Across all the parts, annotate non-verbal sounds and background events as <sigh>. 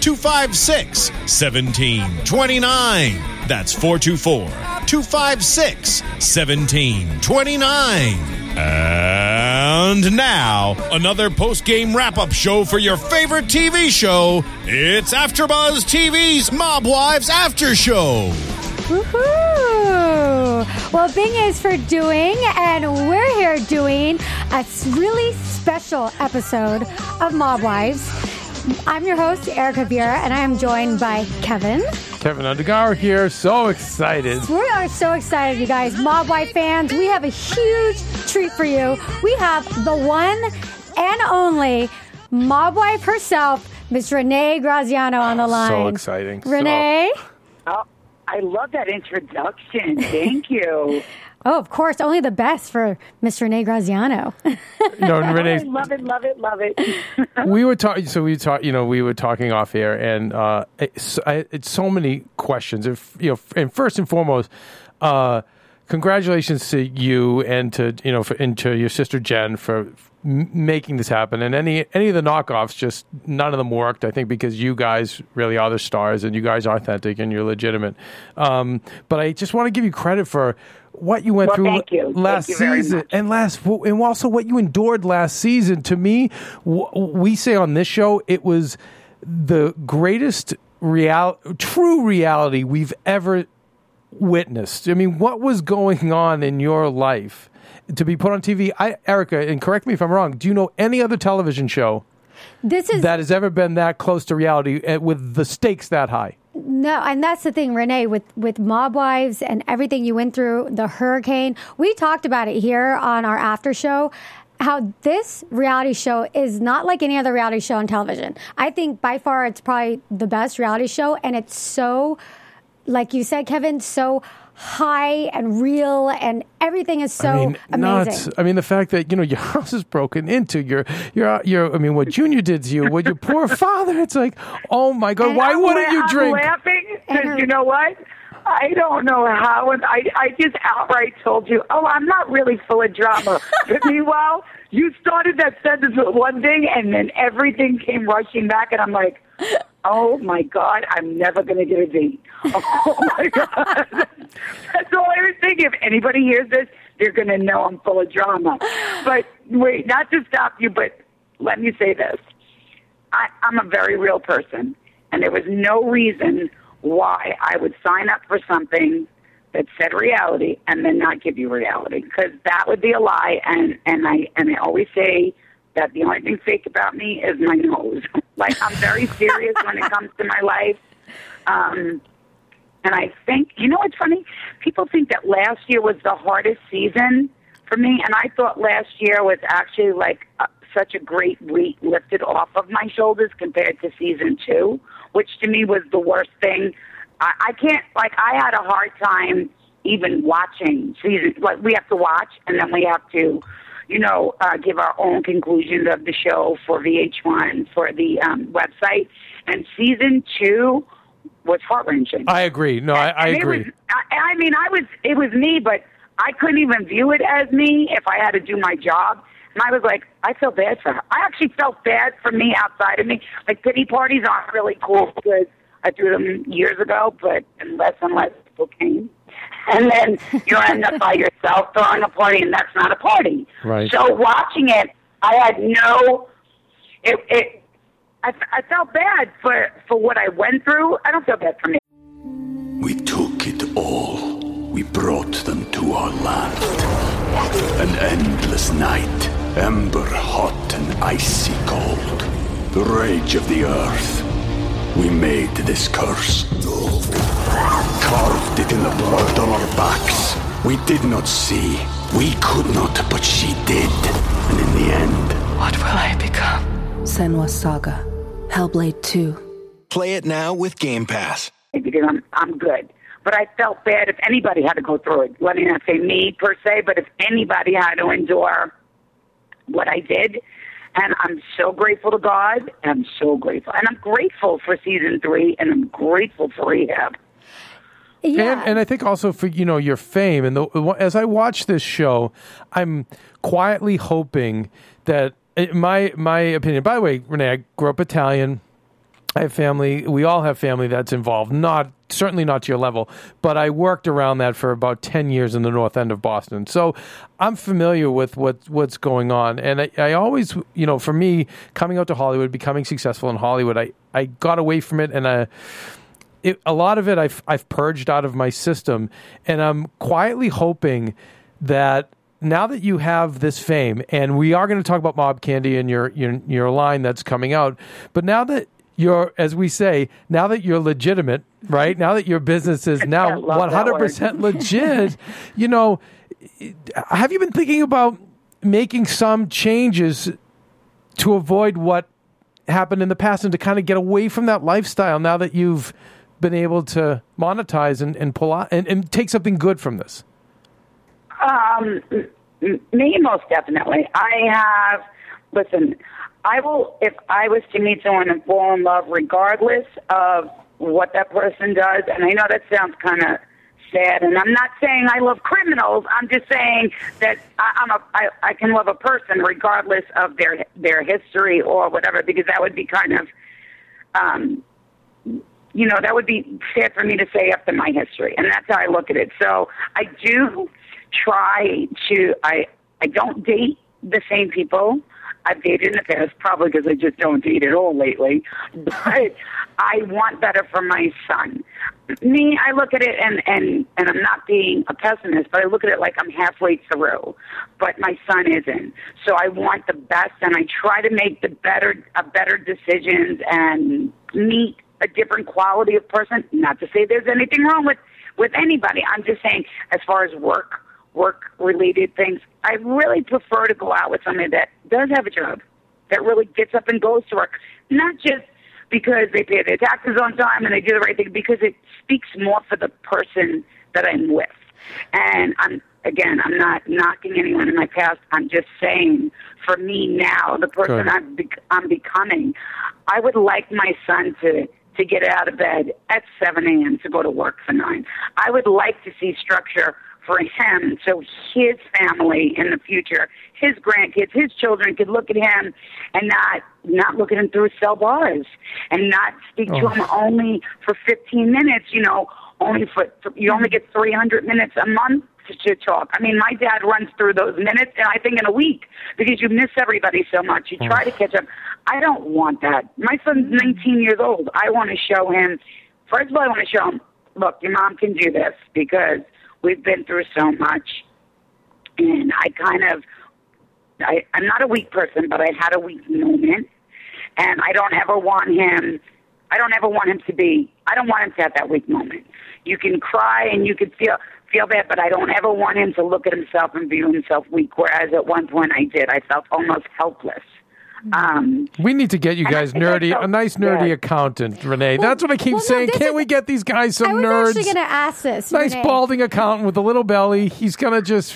256 1729. That's 424 256 1729. And now, another post game wrap up show for your favorite TV show. It's AfterBuzz TV's Mob Wives After Show. Woohoo! Well, Bing is for doing, and we're here doing a really special episode of Mob Wives. I'm your host, Erica Vera, and I am joined by Kevin. Kevin Undergar here. So excited. We are so excited, you guys. Mob Wife fans, we have a huge treat for you. We have the one and only Mob Wife herself, Miss Renee Graziano, on the line. So exciting. Renee? Oh, I love that introduction. Thank you. <laughs> Oh, of course, only the best for Miss Renee Graziano. <laughs> no, Renee, love it, love it, love it. <laughs> we were talking. So we talked. You know, we were talking off air, and uh, it's, I, it's so many questions. If you know, and first and foremost, uh, congratulations to you and to you know, for, and to your sister Jen for m- making this happen. And any any of the knockoffs, just none of them worked. I think because you guys really are the stars, and you guys are authentic and you're legitimate. Um, but I just want to give you credit for. What you went Well, through you. Last season, much. and last and also what you endured last season to me we say on this show it was the greatest real true reality we've ever witnessed i mean what was going on in your life to be put on tv i erica and correct me if i'm wrong do you know any other television show This is that has ever been that close to reality uh, with the stakes that high no, and that's the thing, Renee, with with mob wives and everything you went through, the hurricane. We talked about it here on our after show. How this reality show is not like any other reality show on television. I think by far it's probably the best reality show, and it's so, like you said, Kevin, so high and real, and everything is so I mean, amazing. nuts. I mean, the fact that you know your <laughs> house is broken into, your your your. I mean, what Junior did to you, what your poor <laughs> father. It's like, oh my God, And why I'm wouldn't la- you I'm drink? laughing because you know what? I don't know how, and I I just outright told you, oh, I'm not really full of drama. <laughs> but meanwhile, you started that sentence with one thing, and then everything came rushing back, and I'm like, oh my god, I'm never going to get a date. Oh my god, <laughs> that's all I was thinking. If anybody hears this, they're going to know I'm full of drama. But wait, not to stop you, but let me say this. I, I'm a very real person, and there was no reason why I would sign up for something that said reality and then not give you reality, because that would be a lie. And and I and I always say that the only thing fake about me is my nose. <laughs> like I'm very serious when it comes to my life. Um, and I think, you know what's funny? People think that last year was the hardest season for me, and I thought last year was actually like uh, such a great weight lifted off of my shoulders compared to season two, which to me was the worst thing. I, I can't, like, I had a hard time even watching season. Like, we have to watch, and then we have to, you know, uh, give our own conclusions of the show for VH1 for the um, website. And season two was heart wrenching. I agree. No, I, I And agree. was- I, I mean, I was it was me, but I couldn't even view it as me if I had to do my job. And I was like, I feel bad for her. I actually felt bad for me outside of me. Like pity parties aren't really cool because I threw them years ago, but less and less people came. And then you end up by yourself throwing a party, and that's not a party. Right. So watching it, I had no. It. it I, I felt bad for for what I went through. I don't feel bad for me. We took it all. We brought them to our land. An endless night, ember hot and icy cold. The rage of the earth. We made this curse. Carved it in the blood on our backs. We did not see. We could not, but she did. And in the end, What will I become? Senua's Saga. Hellblade 2. Play it now with Game Pass. because I'm I'm good. But I felt bad if anybody had to go through it. Let me not say me per se, but if anybody had to endure what I did. And I'm so grateful to God. And I'm so grateful. And I'm grateful for season three and I'm grateful for rehab. Yeah. And, and I think also for you know your fame and the, as I watch this show, I'm quietly hoping that in my my opinion. By the way, Renee, I grew up Italian. I have family. We all have family that's involved. Not certainly not to your level, but I worked around that for about ten years in the north end of Boston. So I'm familiar with what what's going on. And I, I always, you know, for me, coming out to Hollywood, becoming successful in Hollywood, I I got away from it and I it, a lot of it I've I've purged out of my system, and I'm quietly hoping that now that you have this fame, and we are going to talk about Mob Candy and your your your line that's coming out, but now that you're, as we say, now that you're legitimate, right? Now that your business is <laughs> now 100% legit, you know, have you been thinking about making some changes to avoid what happened in the past and to kind of get away from that lifestyle now that you've been able to monetize and, and pull out and, and take something good from this? Um, me, most definitely. I have, listen, I will, if I was to meet someone and fall in love, regardless of what that person does, and I know that sounds kind of sad, and I'm not saying I love criminals. I'm just saying that I, I'm a, I, I can love a person regardless of their their history or whatever, because that would be kind of, um, you know, that would be sad for me to say after my history, and that's how I look at it. So I do try to. I I don't date the same people. I've dated in the past, probably because I just don't date at all lately. <laughs> But I want better for my son. Me, I look at it, and and and I'm not being a pessimist, but I look at it like I'm halfway through. But my son isn't, so I want the best, and I try to make the better, a better decisions and meet a different quality of person. Not to say there's anything wrong with with anybody. I'm just saying, as far as work work related things, I really prefer to go out with somebody that does have a job, that really gets up and goes to work, not just because they pay their taxes on time and they do the right thing, because it speaks more for the person that I'm with. And I'm again, I'm not knocking anyone in my past. I'm just saying, for me now, the person Good. I'm, bec- I'm becoming, I would like my son to to get out of bed at 7 a.m. to go to work for 9. I would like to see structure for him so his family in the future, his grandkids, his children could look at him and not not look at him through cell bars and not speak to Oh. him only for 15 minutes, you know, only for you only get 300 minutes a month to, to talk. I mean, my dad runs through those minutes, and I think in a week because you miss everybody so much. You try to catch up. I don't want that. My son's 19 years old. I want to show him. First of all, I want to show him. Look, your mom can do this because we've been through so much, and I kind of. I, I'm not a weak person, but I had a weak moment, and I don't ever want him. I don't ever want him to be. I don't want him to have that weak moment. You can cry and you can feel feel bad, but I don't ever want him to look at himself and view himself weak. Whereas at one point I did. I felt almost helpless. Um, We need to get you guys nerdy, felt a nice nerdy accountant, Renee. That's what I keep well, saying. this Can't is- we get these guys some I was nerds? actually going to ask this. nice Renee. balding accountant with a little belly. He's gonna just,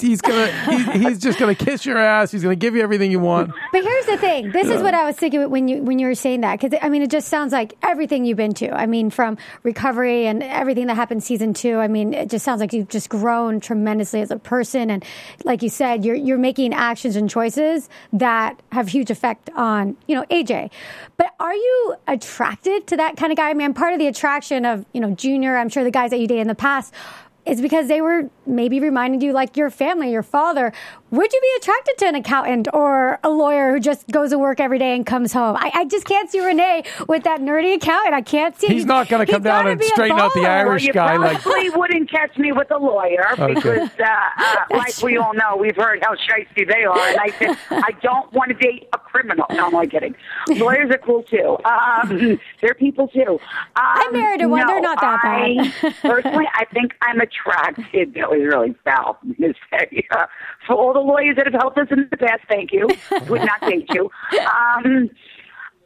he's gonna, he, he's just gonna kiss your ass. He's gonna give you everything you want. But here's the thing. This is what I was thinking when you when you were saying that because I mean it just sounds like everything you've been to. I mean from recovery and everything that happened season two. I mean it just sounds like you've just grown tremendously as a person and like you said you're you're making actions and choices that have huge effect on you know AJ. But are you attracted to that kind of guy? I mean part of the attraction of you know Junior. I'm sure the guys that you dated in the past is because they were maybe reminding you like your family, your father. Would you be attracted to an accountant or a lawyer who just goes to work every day and comes home? I, I just can't see Renee with that nerdy accountant. I can't see. He's not gonna come down and straighten out the. Irish well, you guy, like- probably wouldn't catch me with a lawyer Okay. because, uh, uh, <laughs> like we all know, we've heard how shifty they are. And I said, I <laughs> don't want to date a criminal. No, I'm only kidding. Lawyers are cool too. Um, <laughs> they're people too. Um, I married a one. no, They're not that I, bad. personally, I think I'm attracted. That was really foul to say. Uh, for all the lawyers that have helped us in the past, thank you. <laughs> Would not date you. Um,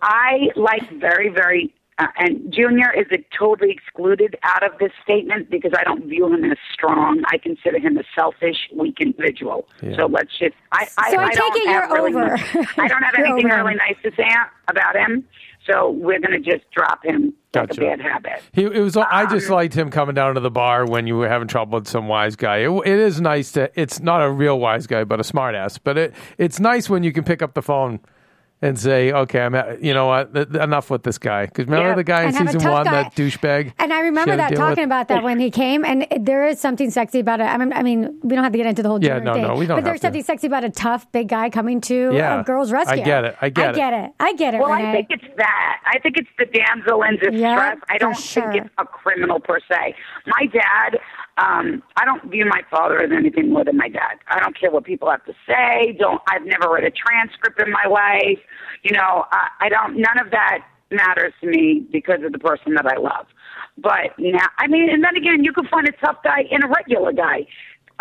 I like very, very, uh, and Junior is a totally excluded out of this statement because I don't view him as strong. I consider him a selfish, weak individual. So let's just. I, I, So I I take don't it have you're really, over. <laughs> I don't have <laughs> You're anything over really nice to say about him. So we're going to just drop him like Gotcha. a bad habit. He, it was. I Um, just liked him coming down to the bar when you were having trouble with some wise guy. It, it is nice to. It's not a real wise guy, but a smart ass. But it, it's nice when you can pick up the phone and say, "Okay, I'm. At, you know what? Th- th- enough with this guy." Because remember Yeah. the guy in And a season one, guy. that douchebag. And I remember that talking with? about that oh. when he came, and it- there is something sexy about it. I mean, I mean, we don't have to get into the whole Yeah, no, thing, no, we don't But there's to. something sexy about a tough big guy coming to Yeah, a girl's rescue. I get it, I get I it. get it. I get it. Well, Renee. I think it's that. I think it's the damsel in distress. Yeah, I don't sure. think it's a criminal per se. My dad, um, I don't view my father as anything more than my dad. I don't care what people have to say. Don't. I've never read a transcript in my life. You know, I, I don't. None of that matters to me because of the person that I love. But now, I mean, and then again, you can find a tough guy in a regular guy.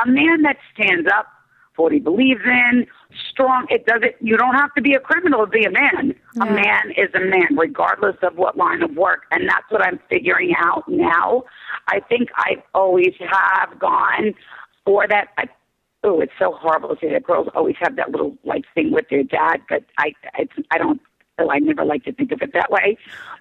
A man that stands up for what he believes in, strong. It doesn't. You don't have to be a criminal to be a man. A man is a man, regardless of what line of work. And that's what I'm figuring out now. I think I always have gone for that. I, oh, it's so horrible to say that girls always have that little like thing with their dad, but I, it's, I don't. oh, I never like to think of it that way.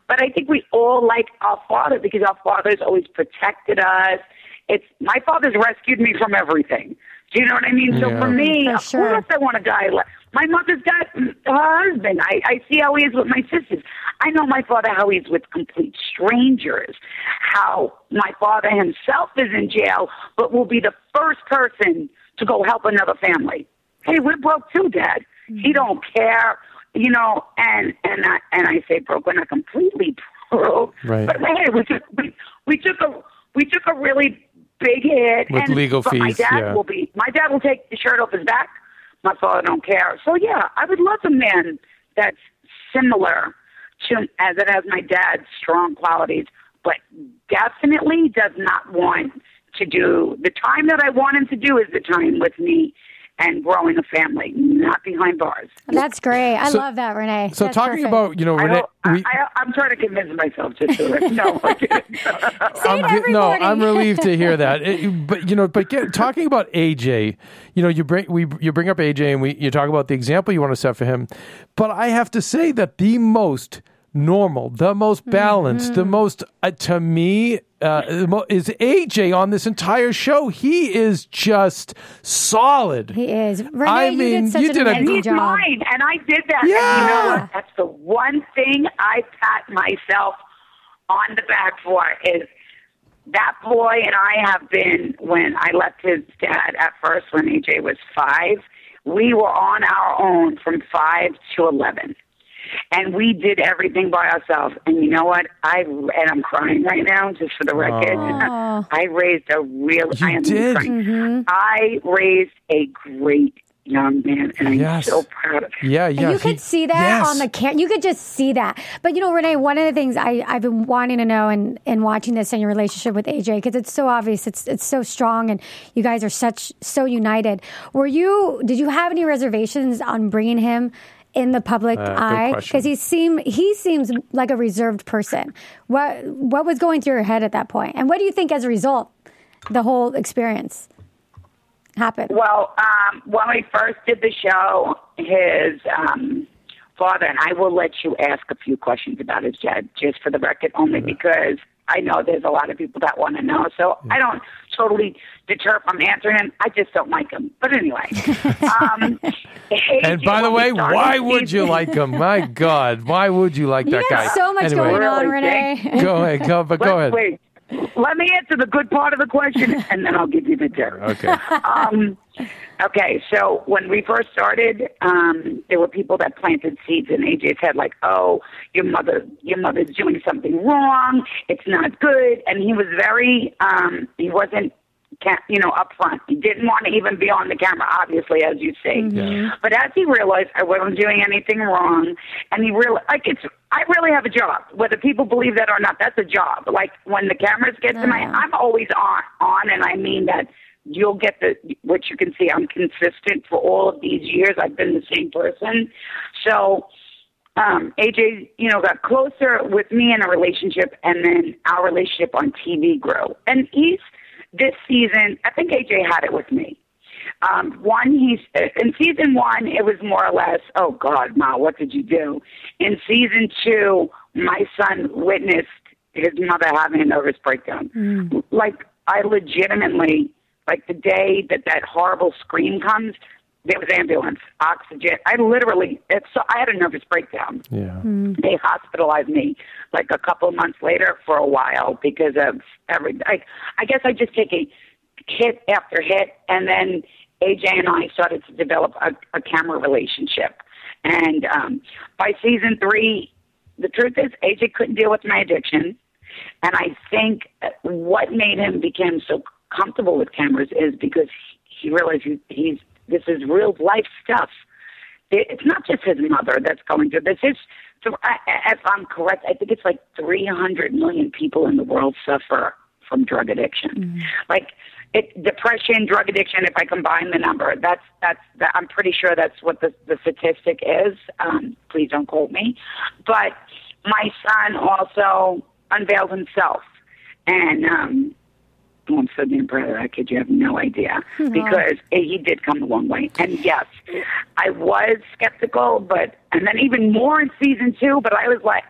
But I think we all like our father because our fathers always protected us. It's my father's rescued me from everything. Do you know what I mean? So for me, For of sure. course I want a guy like my mother's got her husband. I, I see how he is with my sisters. I know my father how he's with complete strangers. How my father himself is in jail, but will be the first person to go help another family. Hey, we're broke too, Dad. He mm-hmm. don't care, you know. And and I and I say broke. We're not completely broke, Right. but hey, we took we, we took a we took a really big hit With and, legal but My dad yeah. will be my dad will take the shirt off his back. My father don't care. So yeah, I would love a man that's similar to as it has my dad's strong qualities, but definitely does not want to do the time that I want him to do is the time with me and growing a family, not behind bars. That's great. I So- love that, Renee. So That's talking perfect. about you know I Renee, don't, I, we- I, I'm trying to convince myself to do it. No, I didn't. Say I'm it no. I'm relieved to hear that. <laughs> It- but you know, but get, talking about AJ, you know, you bring we you bring up AJ and we you talk about the example you want to set for him. But I have to say that the most normal, the most balanced, Mm-hmm. the most uh, to me uh, is AJ on this entire show. He is just solid. He is. Renee, I you mean, did such you an did a- amazing He's job. mine, and I did that. And you know Yeah. what? That's the one thing I pat myself on the back for is that boy and I have been when I left his dad at first when AJ was five. We were on our own from five to eleven. And we did everything by ourselves. And you know what? I and I'm crying right now, just for the record. Aw. I raised a real. You I am did. crying. Mm-hmm. I raised a great young man, and I'm so proud of him. Yeah, And yeah. you could see that yes. on the camera. You could just see that. But you know, Renee, one of the things I, I've been wanting to know and, and watching this and your relationship with AJ because it's so obvious, it's it's so strong, and you guys are such so united. Were you? Did you have any reservations on bringing him in the public Uh, eye? Because he seem he seems like a reserved person. What what was going through your head at that point, and what do you think as a result the whole experience happened? Well, um, when we first did the show, his um, father, and I will let you ask a few questions about his dad, just for the record, only because I know there's a lot of people that want to know. So I don't totally deter from answering him. I just don't like him. But anyway. <laughs> um, And by the way, why would you like him? My God, why would you like You that guy? so much Anyway, going on, Really, Renee. Go ahead, go, but go ahead. Wait, let me answer the good part of the question, <laughs> and then I'll give you the dirt. Okay. um, okay, so when we first started, um, there were people that planted seeds in AJ's head, like, "Oh, your mother, your mother's doing something wrong. It's not good." And he was very, um, he wasn't, ca- you know, upfront. He didn't want to even be on the camera, obviously, as you say. But as he realized I wasn't doing anything wrong, and he really, like, it's, I really have a job. Whether people believe that or not, that's a job. Like when the cameras get to my, I'm always on, on, and I mean that you'll get the what you can see. I'm consistent for all of these years. I've been the same person. So um, AJ, you know, got closer with me in a relationship, and then our relationship on TV grew. And he's this season. I think AJ had it with me. Um, one, he's in season one. It was more or less, oh God, Ma, what did you do? In season two, my son witnessed his mother having a nervous breakdown. Like I legitimately, like the day that that horrible scream comes, there was ambulance, oxygen. I literally, it's so I had a nervous breakdown Yeah. they hospitalized me like a couple of months later for a while because of every I I guess I just take a hit after hit and then AJ and I started to develop a, a camera relationship. And um by season three the truth is AJ couldn't deal with my addiction. And I think what made him become so comfortable with cameras is because he realized he, he's this is real life stuff it's not just his mother that's going through this. It's, if I'm correct, I think it's like 300 million people in the world suffer from drug addiction. Like it, depression, drug addiction. If I combine the number, that's that's that. I'm pretty sure that's what the the statistic is. Um, please don't quote me. But my son also unveiled himself, and um, I'm so damn proud of that kid. You have no idea <laughs> because he did come a long way. And yes, I was skeptical, but and then even more in season two. But I was like,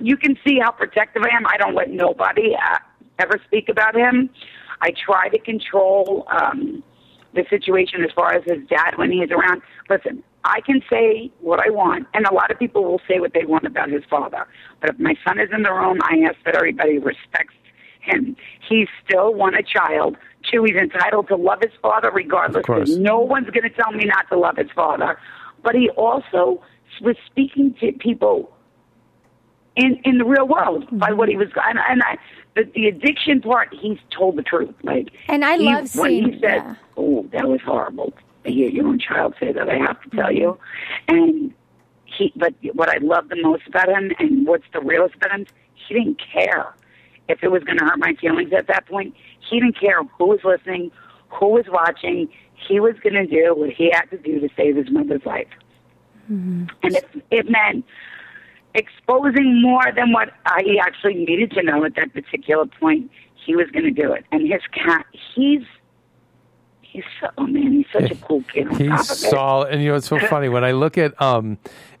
you can see how protective I am. I don't let nobody uh, ever speak about him. I try to control um, the situation as far as his dad when he's around. Listen, I can say what I want, and a lot of people will say what they want about his father. But if my son is in the room, I ask that everybody respects him. He's still one a child. Two, he's entitled to love his father regardless. Of course. No one's going to tell me not to love his father. But he also was speaking to people in in the real world by mm-hmm. what he was and, and I the, the addiction part he's told the truth like And I he, love when seeing- he said yeah. oh that was horrible to hear your own child say that I have to tell you and he but what I love the most about him and what's the realest about him he didn't care if it was going to hurt my feelings at that point. He didn't care who was listening who was watching. He was going to do what he had to do to save his mother's life. And if it meant exposing more than what I actually needed to know at that particular point, he was going to do it. And his cat, he's he's so oh man, he's such a cool kid. On top He's solid, and you know it's so funny. When I look at um,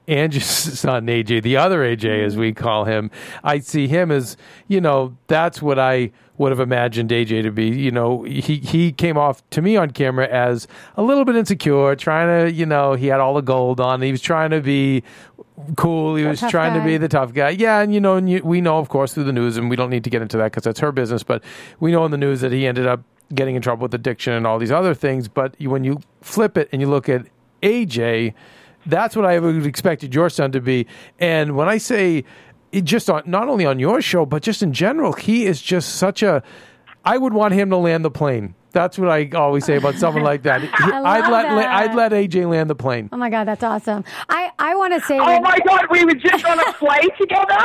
Andrew's son AJ, the other AJ as we call him. I see him as you know that's what I would have imagined AJ to be. You know, he he came off to me on camera as a little bit insecure, trying to you know he had all the gold on. He was trying to be cool. He was trying to be the tough guy. Yeah, and you know, and you, we know, of course, through the news, and we don't need to get into that because that's her business. But we know in the news that he ended up getting in trouble with addiction and all these other things. But when you flip it and you look at AJ, that's what I would have expected your son to be. And when I say it just on, not only on your show, but just in general, he is just such a. I would want him to land the plane. That's what I always say about someone like that. <laughs> He- I I'd let that. I'd let AJ land the plane. Oh my God, that's awesome. I, I want to say, Oh my God, we were just on a <laughs> flight together.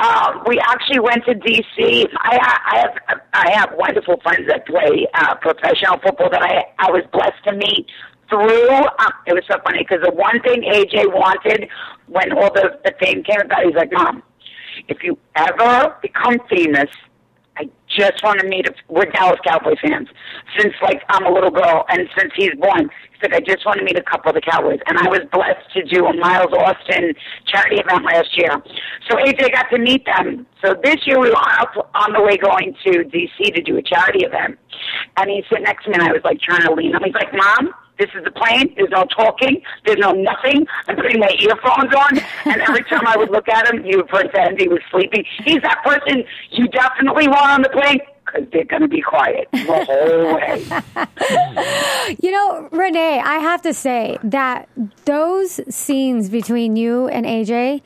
Um, we actually went to DC. I, I have I have wonderful friends that play uh, professional football that I I was blessed to meet through. Um, it was so funny because the one thing AJ wanted when all the the fame came about, he's like, "Mom, if you ever become famous, I just want to meet. A, we're Dallas Cowboys fans since like I'm a little girl, and since he's born, he's like, I just want to meet a couple of the Cowboys. And I was blessed to do a Miles Austin charity event last year, so AJ got to meet them. So this year we were out on the way going to DC to do a charity event, and he sat next to me, and I was like trying to lean him. He's like, Mom. This is the plane. There's no talking. There's no nothing. I'm putting my earphones on, and every time I would look at him, you would pretend he was sleeping. He's that person you definitely want on the plane because they're going to be quiet the whole way. <laughs> You know, Renee, I have to say that those scenes between you and AJ,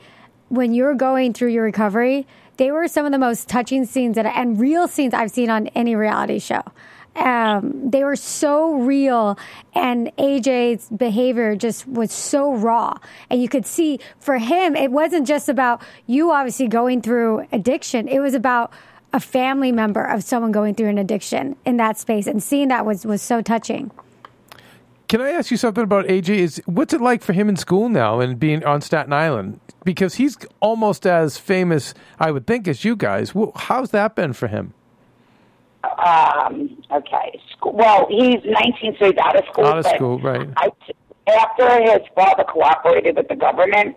when you're going through your recovery, they were some of the most touching scenes that, and real scenes I've seen on any reality show. Um, they were so real, and AJ's behavior just was so raw. And you could see for him, it wasn't just about you obviously going through addiction, it was about a family member of someone going through an addiction in that space. And seeing that was, was so touching. Can I ask you something about AJ? Is what's it like for him in school now and being on Staten Island? Because he's almost as famous, I would think, as you guys. How's that been for him? Um, okay. School, well, he's 19, so he's out of school. Out of school, right. I, after his father cooperated with the government,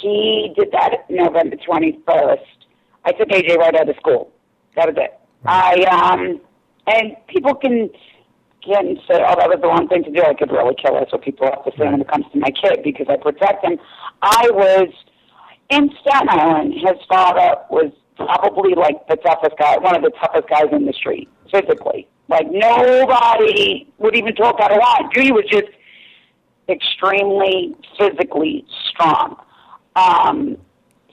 he did that November 21st. I took AJ right out of school. That was it. I, um, and people can, can say, oh, that was the wrong thing to do. I could really kill. That's what people have to say when it comes to my kid because I protect him. I was in Staten Island. His father was probably like the toughest guy, one of the toughest guys in the street, physically. Like nobody would even talk out of line. He was just extremely physically strong. Um,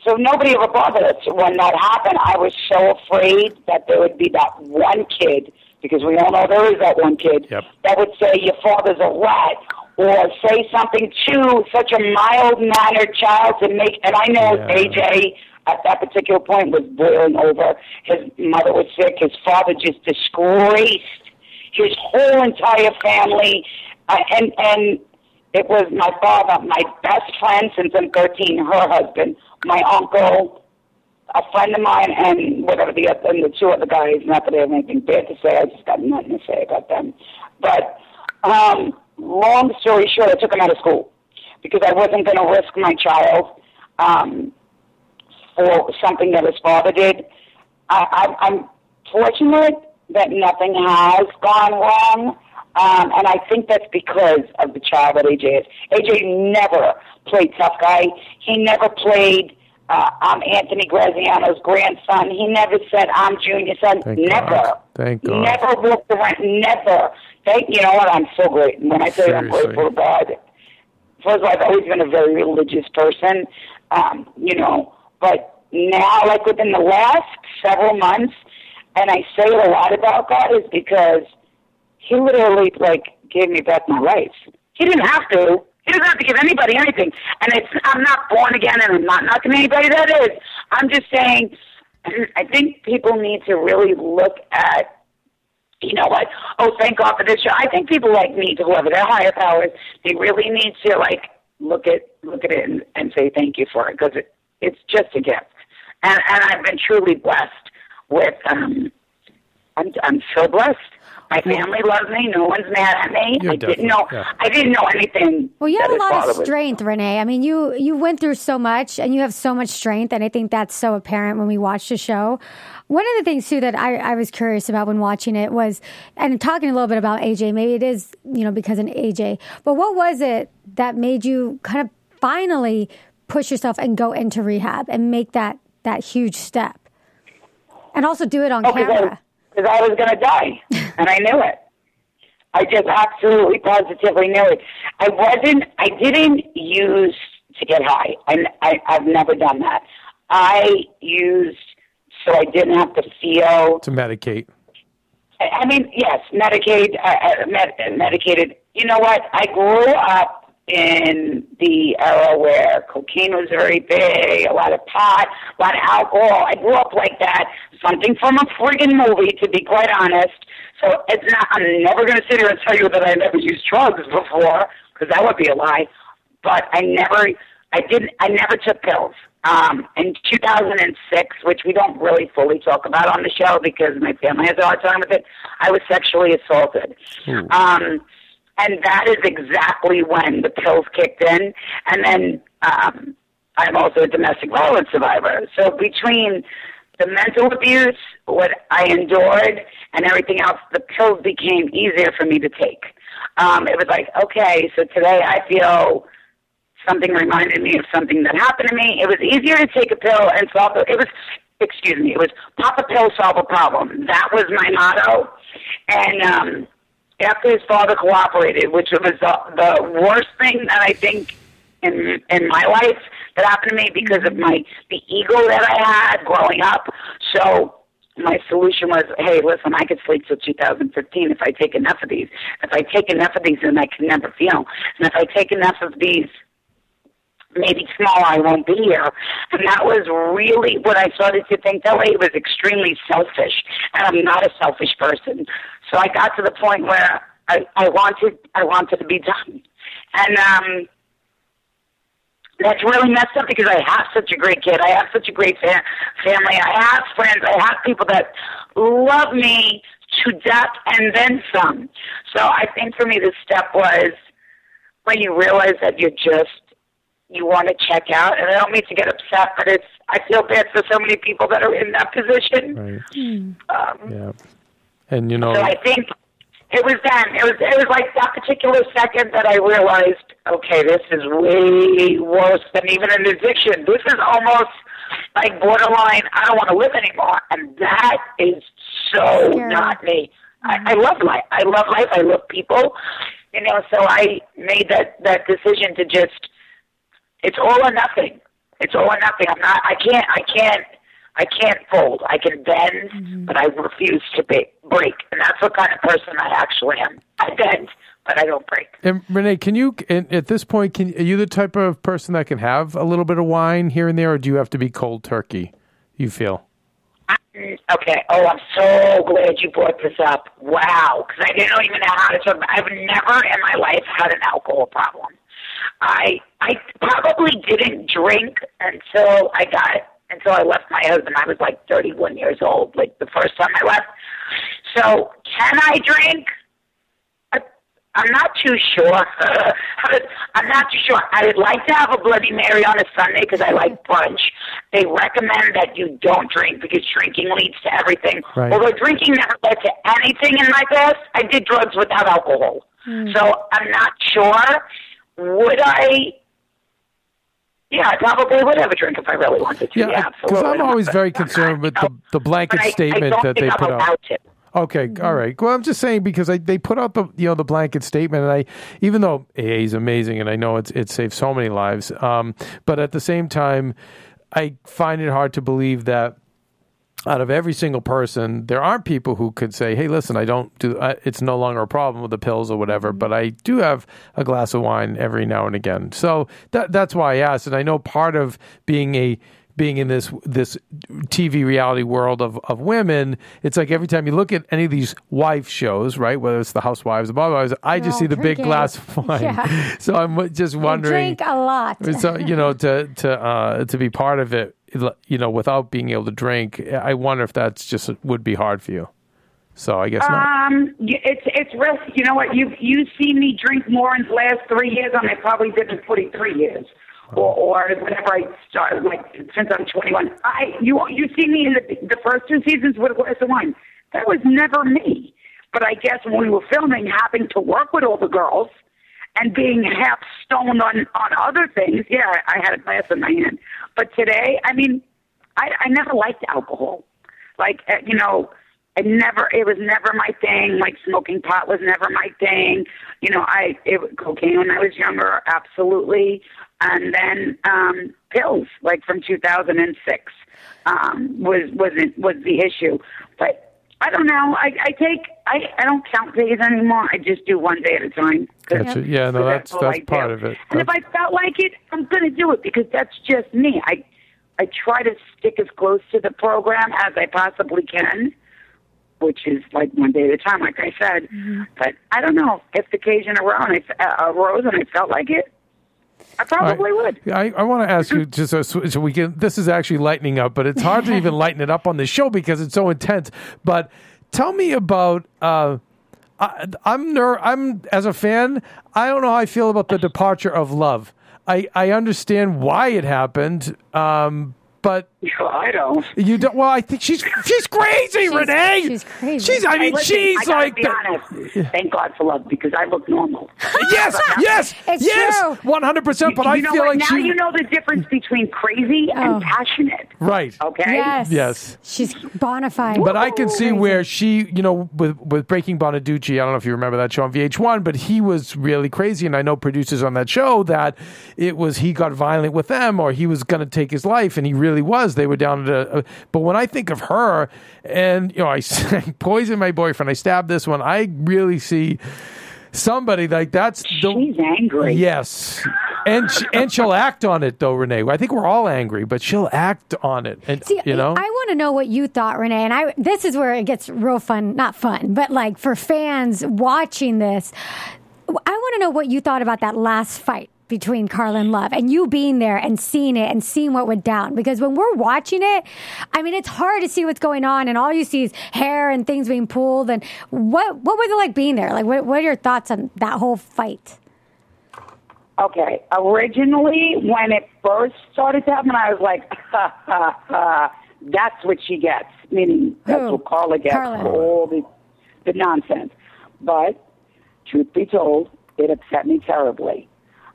so nobody ever bothered us when that happened. I was so afraid that there would be that one kid, because we all know there is that one kid, Yep. that would say your father's a rat or say something to such a mild mannered child to make and I know Yeah. AJ at that particular point was boiling over. His mother was sick, his father just disgraced his whole entire family uh, and and it was my father, my best friend since I'm 13, her husband, my uncle, a friend of mine, and whatever the other, and the two other guys. Not that I have anything bad to say. I just got nothing to say about them. But um, long story short, I took him out of school because I wasn't going to risk my child um, for something that his father did. I, I, I'm fortunate that nothing has gone wrong. Um, and I think that's because of the child that AJ is. AJ never played tough guy. He never played, uh, I'm Anthony Graziano's grandson. He never said, I'm Junior son. Thank never. God. Thank God. Never walked around. Never. Thank you know what? I'm so great. When I say I'm grateful to God, first of all, I've always been a very religious person, um, you know, but now, like within the last several months, and I say a lot about God is because He literally like gave me back my life. He didn't have to. He doesn't have to give anybody anything. And it's I'm not born again, and I'm not knocking anybody that is. I'm just saying. I think people need to really look at you know what? Oh, thank God for this show. I think people like me, to whoever their higher powers, they really need to like look at look at it and, and say thank you for it because it, it's just a gift. And and I've been truly blessed with. um I'm I'm so blessed. My family loves me. No one's mad at me. You're I didn't know. yeah. I didn't know anything. Well, you that have a lot father of was- strength, Renee. I mean, you you went through so much, and you have so much strength, and I think that's so apparent when we watch the show. One of the things too that I, I was curious about when watching it was, and talking a little bit about AJ. Maybe it is you know because of AJ, but what was it that made you kind of finally push yourself and go into rehab and make that that huge step, and also do it on Oh, because I, I was going to die, <laughs> and I knew it. I just absolutely positively knew it. I wasn't. I didn't use to get high. I, I I've never done that. I used so I didn't have to feel. To medicate. I I mean, yes, Medicaid, uh, uh, med- uh, medicated. You know what? I grew up in the era where cocaine was very big, a lot of pot, a lot of alcohol. I grew up like that. Something from a friggin' movie, to be quite honest. So it's not. I'm never going to sit here and tell you that I never used drugs before, because that would be a lie. But I never, I didn't, I never took pills. Um, in 2006, which we don't really fully talk about on the show because my family has a hard time with it, I was sexually assaulted. Um, and that is exactly when the pills kicked in. And then um, I'm also a domestic violence survivor. So between the mental abuse, what I endured, and everything else, the pills became easier for me to take. Um, it was like, okay, so today I feel something reminded me of something that happened to me. It was easier to take a pill and solve it. It was, excuse me, it was pop a pill, solve a problem. That was my motto. And um, after his father cooperated, which was the, the worst thing that I think in in my life that happened to me because of my the ego that I had growing up. So my solution was, hey, listen, I could sleep till 2015 if I take enough of these. If I take enough of these, then I can never feel. And if I take enough of these, maybe tomorrow I won't be here. And that was really what I started to think that way. It was extremely selfish, and I'm not a selfish person. So I got to the point where I, I wanted I wanted to be done, and um, that's really messed up because I have such a great kid. I have such a great fa- family. I have friends. I have people that love me to death and then some. So I think for me the step was when you realize that you're just you want to check out. And I don't mean to get upset, but it's I feel bad for so many people that are in that position. Right. Um, Yeah. And you know, so I think it was then. It was it was like that particular second that I realized, okay, this is way worse than even an addiction. This is almost like borderline. I don't want to live anymore, and that is so Scary. not me. I, mm-hmm. I love life. I love life. I love people. You know, so I made that that decision to just. It's all or nothing. It's all or nothing. I'm not. I can't. I can't. I can't fold. I can bend, mm-hmm. but I refuse to be, break. And that's what kind of person I actually am. I bend, but I don't break. and Renee, can you and at this point, can are you the type of person that can have a little bit of wine here and there, or do you have to be cold turkey? You feel? Okay. Oh, I'm so glad you brought this up. Wow. Because I didn't even know how to talk about I've never in my life had an alcohol problem. I I probably didn't drink until I got until I left my husband. I was like 31 years old, like the first time I left. So can I drink? I, I'm not too sure. <laughs> I'm not too sure. I would like to have a Bloody Mary on a Sunday because I like brunch. They recommend that you don't drink because drinking leads to everything. Right. Although drinking never led to anything in my past, I did drugs without alcohol. Hmm. So I'm not sure. Would I? Yeah, I probably would have a drink if I really wanted to. Yeah, Yeah, because absolutely. I'm always very <laughs> concerned with the the blanket but I- I statement don't that they put out. to. Okay, all right. Well, I'm just saying because I, they put out the you know the blanket statement, and I even though AA is amazing, and I know it's it saves so many lives, um, but at the same time, I find it hard to believe that out of every single person, there aren't people who could say, "Hey, listen, I don't do. I, it's no longer a problem with the pills or whatever, but I do have a glass of wine every now and again." So that that's why I asked, and I know part of being a being in this this TV reality world of, of women, it's like every time you look at any of these wife shows, right? Whether it's the Housewives, the blah, blah, blah, I just all see the big glass of <laughs> wine. Yeah. So I'm just I wondering drink a lot. so you know to to uh, to be part of it, you know, without being able to drink, I wonder if that's just would be hard for you. So I guess not. Um, it's it's real. You know what? You've you seen me drink more in the last three years than I probably did in forty three years, or or whenever I started. Like since I'm twenty one, I you you see me in the the first two seasons with a glass of wine. That was never me. But I guess when we were filming, having to work with all the girls and being half stoned on on other things, yeah, I, had a glass in my hand. But today, I mean, I I never liked alcohol. Like uh, you know, I never. It was never my thing. Like smoking pot was never my thing. You know, I it, cocaine when I was younger, absolutely, and then um pills, like from 2006, um, was was it was the issue. But I don't know. I, I take I, I don't count days anymore. I just do one day at a time. That's it. Yeah, no, that's all that's part do. of it. And if I felt like it, I'm going to do it because that's just me. I I try to stick as close to the program as I possibly can, which is like one day at a time, like I said. Mm-hmm. But I don't know if the occasion I, uh, arose and I felt like it. I probably would. I, I want <laughs> to ask you just so, so we can. This is actually lightening up, but it's hard to even <laughs> lighten it up on the show because it's so intense. But tell me about. Uh, I, I'm ner- I'm as a fan. I don't know how I feel about the departure of love. I I understand why it happened, um, but I don't. you don't. Well, I think she's she's crazy, Renee. She's crazy. She's. I Hey, mean, listen, she's I gotta like. be the- honest. Thank God for love because I look normal. <laughs> yes, yes, It's yes, one hundred percent. But you I know feel what? like now she. you know the difference between crazy Oh. and passionate. right. Okay. Yes. Yes. She's bona fide. But I can see where she, you know, with with Breaking Bonaduce, I don't know if you remember that show on VH1, but he was really crazy, and I know producers on that show that it was he got violent with them, or he was going to take his life, and he really was. They were down at a. But when I think of her, and you know, I <laughs> poisoned my boyfriend, I stabbed this one, I really see somebody like that's the. She's angry. Yes. And she, and she'll act on it though, Renee. I think we're all angry, but she'll act on it. And See, you know, I want to know what you thought, Renee. And I this is where it gets real fun, not fun, but like for fans watching this, I want to know what you thought about that last fight between Carla and Love and you being there and seeing it and seeing what went down. Because when we're watching it, I mean, it's hard to see what's going on and all you see is hair and things being pulled. And what, what was it like being there? Like, what, what are your thoughts on that whole fight? Okay. Originally, when it first started to happen, I was like, <laughs> ha, ha, ha. that's what she gets. Meaning, that's Who? what Carla gets Carla. for all the, the nonsense. But, truth be told, it upset me terribly.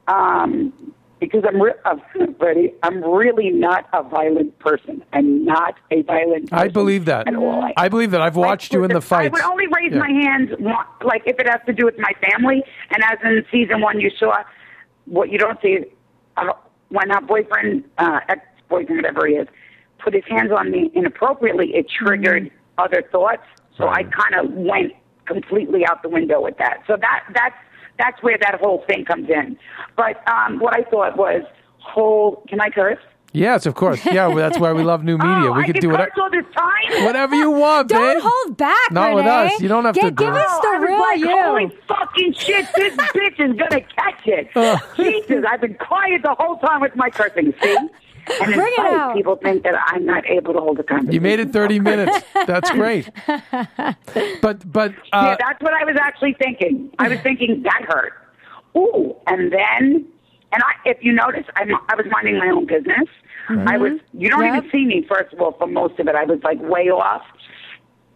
Um, because I'm, re- I'm, ready, I'm really not a violent person. I'm not a violent person I believe that. At all. I believe that. I've watched you in the fight. I would only raise Yeah. my hands, like if it has to do with my family. And as in season one, you saw what you don't see uh, when our boyfriend, uh, ex-boyfriend, whatever he is, put his hands on me inappropriately. It triggered other thoughts, so I kind of went completely out the window with that. So that that's that's where that whole thing comes in. But um, what I thought was whole. Can I curse? Yes, of course. Yeah, well, that's why we love new media. Oh, we I can do whatever, all this time. whatever you want, babe. Don't hold back, Not with us. You don't have Gi- to- Give us the real like, you. Holy fucking shit, this <laughs> bitch is gonna catch it. Jesus, I've been quiet the whole time with my cursing, see? And in Bring it out. people think that I'm not able to hold a conversation. You made it 30 minutes. That's great. <laughs> But, but, uh, yeah, that's what I was actually thinking. I was thinking that hurt. Ooh, and then, and I, if you notice, I'm, I was minding my own business. I was. You don't Yep. even see me first of all for most of it. I was like way off.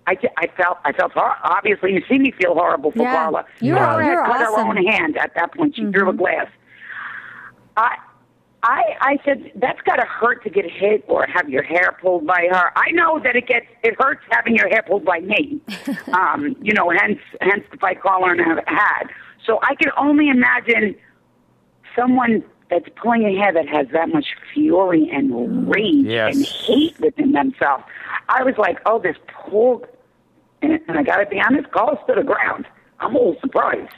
I, I felt I felt hor- obviously you see me feel horrible for Yeah. Carla. You were- Carla you had cut awesome. her own hand at that point. She threw a glass. I I I said that's got to hurt to get hit or have your hair pulled by her. I know that it gets it hurts having your hair pulled by me. <laughs> um, you know, hence hence the fight Carla and have had. So I can only imagine someone that's pulling a hair that has that much fury and rage Yes. and hate within themselves. I was like, oh, this poor, and, and I got to be honest, Carla stood the ground. I'm a little surprised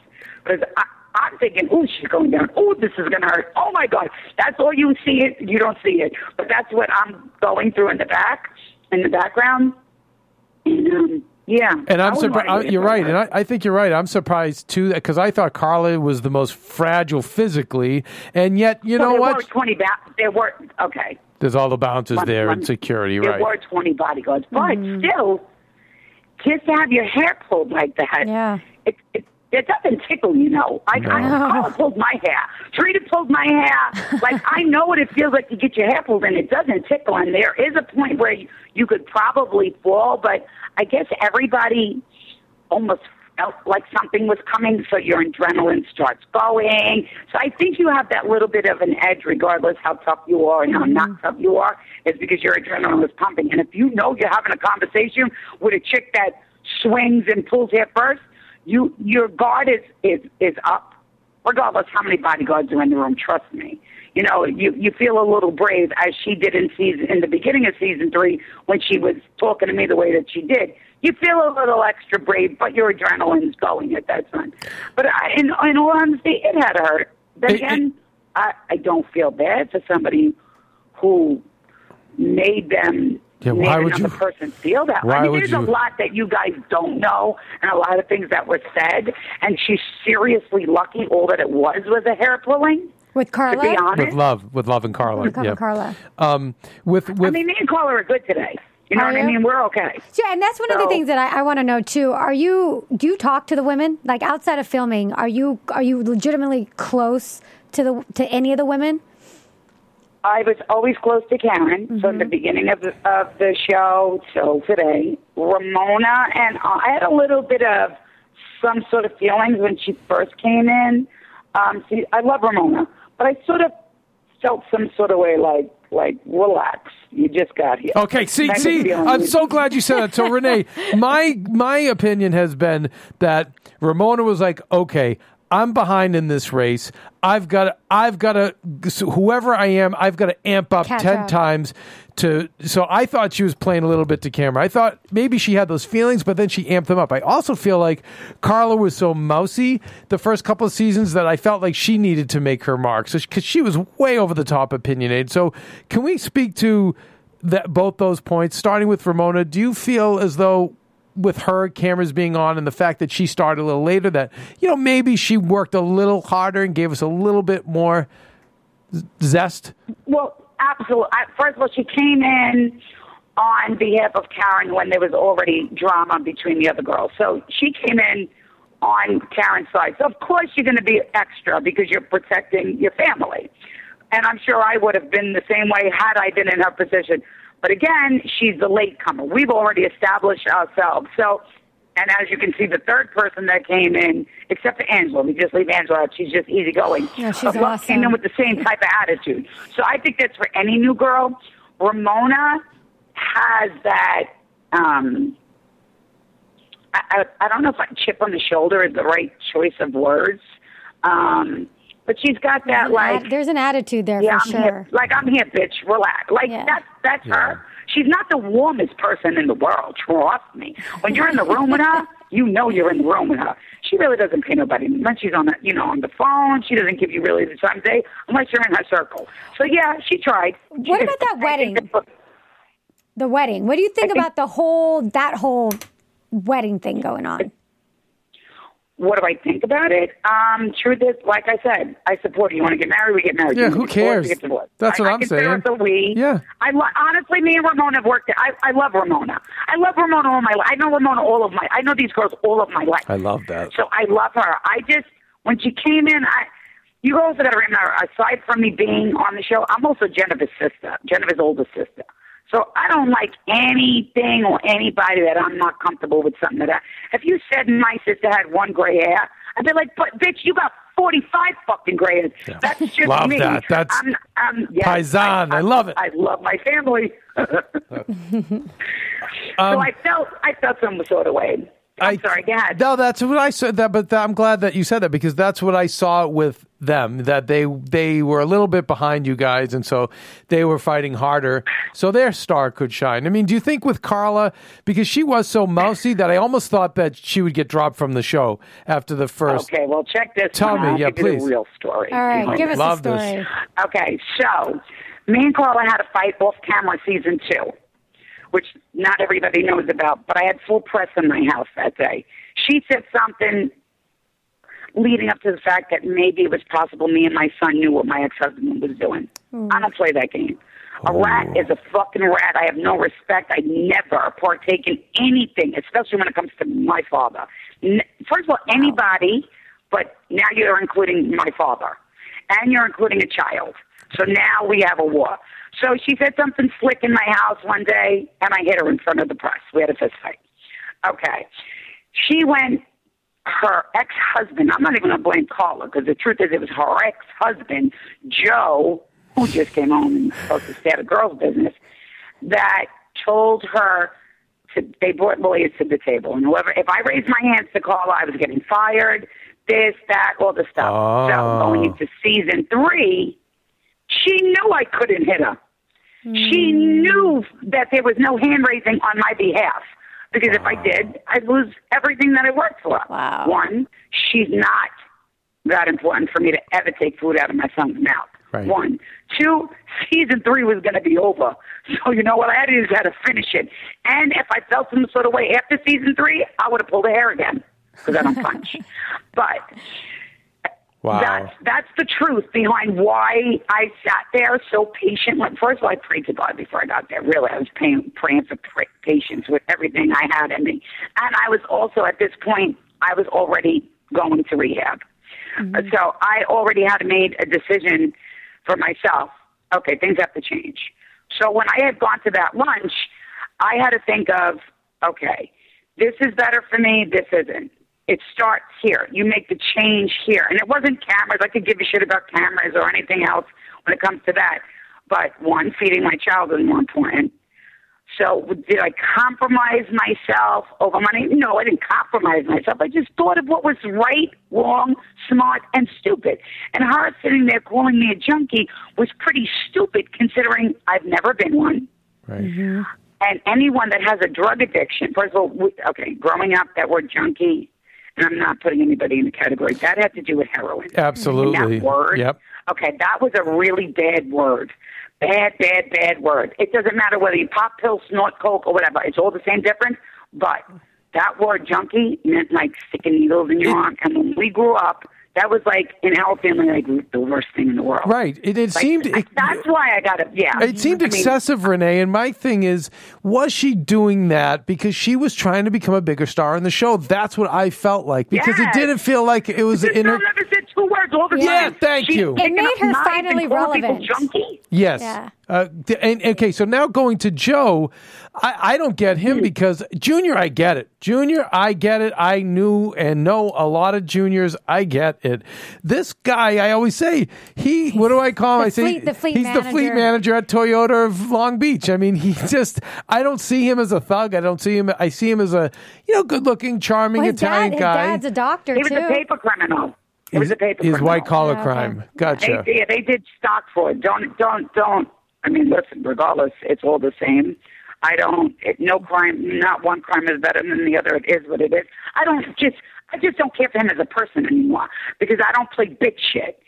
because I'm thinking, oh, she's going down. Oh, this is going to hurt. Oh my God, that's all you see it. You don't see it, but that's what I'm going through in the back, in the background. And um, yeah, and I I'm wouldn't surprised. You're hit right, and I, I think you're right. I'm surprised too, because I thought Carla was the most fragile physically, and yet you Well, know there what? were 20 ba- there were okay. There's all the bouncers One- there one- and security, there right? There were 20 bodyguards, but still, just to have your hair pulled like that, Yeah. it, it, it doesn't tickle, you know. I, I, Carla pulled my hair. Drita pulled my hair. <laughs> like, I know what it feels like to get your hair pulled, and it doesn't tickle. And there is a point where you, you could probably fall, but I guess everybody almost felt like something was coming, so your adrenaline starts going. So I think you have that little bit of an edge, regardless how tough you are and how not mm-hmm. tough you are, is because your adrenaline is pumping. And if you know you're having a conversation with a chick that swings and pulls hair first, you your guard is is is up. regardless how many bodyguards are in the room. Trust me. You know, you you feel a little brave as she did in season in the beginning of season three when she was talking to me the way that she did. You feel a little extra brave, but your adrenaline's going at that time. But I, in in all honesty, it had hurt. But again, I I don't feel bad for somebody who made them Yeah, made why would another you- person feel that. why I mean, there's you- a lot that you guys don't know, and a lot of things that were said. And she's seriously lucky. All that it was was a hair pulling. With Carla? To be honest, with love, with love and Carla. With Love yeah. and Carla. Um, with with I mean, me and Carla are good today. You know Are what I mean? We're okay. Yeah, and that's one of the things that I, I want to know too. Are you do you talk to the women like outside of filming? Are you are you legitimately close to the to any of the women? I was always close to Karen from Mm-hmm. the beginning of the, of the show till today. Ramona and I had a little bit of some sort of feelings when she first came in. Um, see, I love Ramona, but I sort of felt some sort of way like like relax. You just got here. Okay, see, see. I'm so glad you said that. So, Renee, <laughs> my my opinion has been that Ramona was like, okay, I'm behind in this race. I've got, to, I've got to, whoever I am, I've got to amp up Catch ten up. times to. So I thought she was playing a little bit to camera. I thought maybe she had those feelings, but then she amped them up. I also feel like Carla was so mousy the first couple of seasons that I felt like she needed to make her mark. So because she was way over the top opinionated. So can we speak to? that both those points, starting with Ramona, do you feel as though with her cameras being on and the fact that she started a little later that you know maybe she worked a little harder and gave us a little bit more zest? Well, absolutely. First of all, she came in on behalf of Karen when there was already drama between the other girls. So she came in on Karen's side. So of course you're going to be extra because you're protecting your family. And I'm sure I would have been the same way had I been in her position. But again, she's the latecomer. We've already established ourselves. So, and as you can see, the third person that came in, except for Angela, we just leave Angela out. She's just easygoing. Yeah, she's awesome. came in with the same type of attitude. So I think that's for any new girl. Ramona has that. Um, I, I, I don't know if like chip on the shoulder is the right choice of words, um, but she's got that There's like at- there's an attitude there yeah, for I'm sure. here, like I'm here, bitch. Relax. Like Yeah. that's that's her. She's not the warmest person in the world. Trust me. When you're in the room with her, <laughs> you know you're in the room with her. She really doesn't pay nobody. When she's on the, you know, on the phone, she doesn't give you really the time of day unless you're in her circle. So yeah, she tried. She What did- about that I wedding? that- The wedding. What do you think think- about the whole that whole wedding thing going on? What do I think about it? Um, truth is, like I said, I support it. You want to get married, we get married. Yeah, You who want divorced, cares? we get divorced. That's I, what I I'm consider saying. It the we. Yeah. I lo- honestly, me and Ramona have worked. I I love Ramona. I love Ramona all my life. I know Ramona all of my. I know these girls all of my life. I love that. So I love her. I just when she came in, I you also got to remember. Aside from me being on the show, I'm also Jennifer's sister, Jennifer's older sister. So I don't like anything or anybody that I'm not comfortable with something like that I. If you said my sister had one gray hair, I'd be like, but bitch, you got 45 fucking gray hairs. That's just Love me. that. That's I'm, I'm, yes, Paisan. I love it. I love my family. <laughs> Um, so I felt I felt some sort of way. I'm sorry. Go ahead. No, that's what I said. That, but th- I'm glad that you said that because that's what I saw with them. That they they were a little bit behind you guys, and so they were fighting harder, so their star could shine. I mean, do you think with Carla because she was so mousy that I almost thought that she would get dropped from the show after the first? Okay, well, check this. Tell one me, out. I'll yeah, give you please. the real story. All right, Okay. give us Love a this. story. Okay, so me and Carla had a fight off camera season two, which not everybody knows about, but I had full press in my house that day. She said something leading up to the fact that maybe it was possible me and my son knew what my ex husband was doing. Hmm. I don't play that game. A oh. rat is a fucking rat. I have no respect. I never partake in anything, especially when it comes to my father. First of all, anybody, but now you're including my father, and you're including a child. So now we have a war. So she said something slick in my house one day, and I hit her in front of the press. We had a fist fight. Okay. She went, her ex husband, I'm not even going to blame Carla because the truth is it was her ex husband, Joe, who just came home and was supposed to stay at a girl's business, that told her to, they brought lawyers to the table. And whoever, if I raised my hands to Carla, I was getting fired. this, that, all the stuff. So Oh. going into season three, she knew I couldn't hit her. She knew that there was no hand raising on my behalf. Because if I did, I'd lose everything that I worked for. Wow. One, she's not that important for me to ever take food out of my son's mouth. Right. One. Two, season three was going to be over. So you know what I had to do is had to finish it. And if I felt some sort of way after season three, I would have pulled her hair again because I don't punch. <laughs> but Wow. that's that's the truth behind why I sat there so patiently. First of all, I prayed to God before I got there. Really, I was praying, praying for patience with everything I had in me, and I was also at this point I was already going to rehab. Mm-hmm. So I already had made a decision for myself. Okay, things have to change. So when I had gone to that lunch, I had to think of, okay, this is better for me, this isn't. It starts here. You make the change here. And it wasn't cameras. I could give a shit about cameras or anything else when it comes to that. But one, feeding my child is more important. So did I compromise myself over money? No, I didn't compromise myself. I just thought of what was right, wrong, smart, and stupid. And her sitting there calling me a junkie was pretty stupid considering I've never been one. Right. Mm-hmm. And anyone that has a drug addiction, first of all, we- okay, growing up, that word junkie, and I'm not putting anybody in the category, that had to do with heroin. Absolutely. And that word, Yep. okay, that was a really bad word. Bad, bad, bad word. It doesn't matter whether you pop pills, snort coke, or whatever. It's all the same difference. But that word junkie meant like sticking needles in your arm. And when we grew up, that was like in our family like the worst thing in the world. Right. It, it Like, seemed. It, that's why I got it. Yeah, It seemed I mean, excessive, Renee. And my thing is, was she doing that because she was trying to become a bigger star in the show? That's what I felt like because it didn't feel like it was in girl her. two words all the Yeah, time. thank She's you. It picking made up her knives finally and calling relevant. junkie. Yes. Yeah. Uh, and okay, so now going to Joe, I, I don't get Hmm. him because Junior, I get it. Junior, I get it. I knew and know a lot of juniors. I get it. This guy, I always say, he. What do I call him? I say fleet- the fleet he's the fleet manager. manager at Toyota of Long Beach. I mean, he <laughs> just. I don't see him as a thug. I don't see him. I see him as a you know good looking, charming Well, his Italian dad, his guy. dad's a doctor He was too. a paper criminal. He was a paper His white collar Yeah, crime. Gotcha. They, yeah, they did stock for it. Don't, don't, don't. I mean, listen. Regardless, it's all the same. I don't. It, no crime. Not one crime is better than the other. It is what it is. I don't just. I just don't care for him as a person anymore because I don't play bitch shit.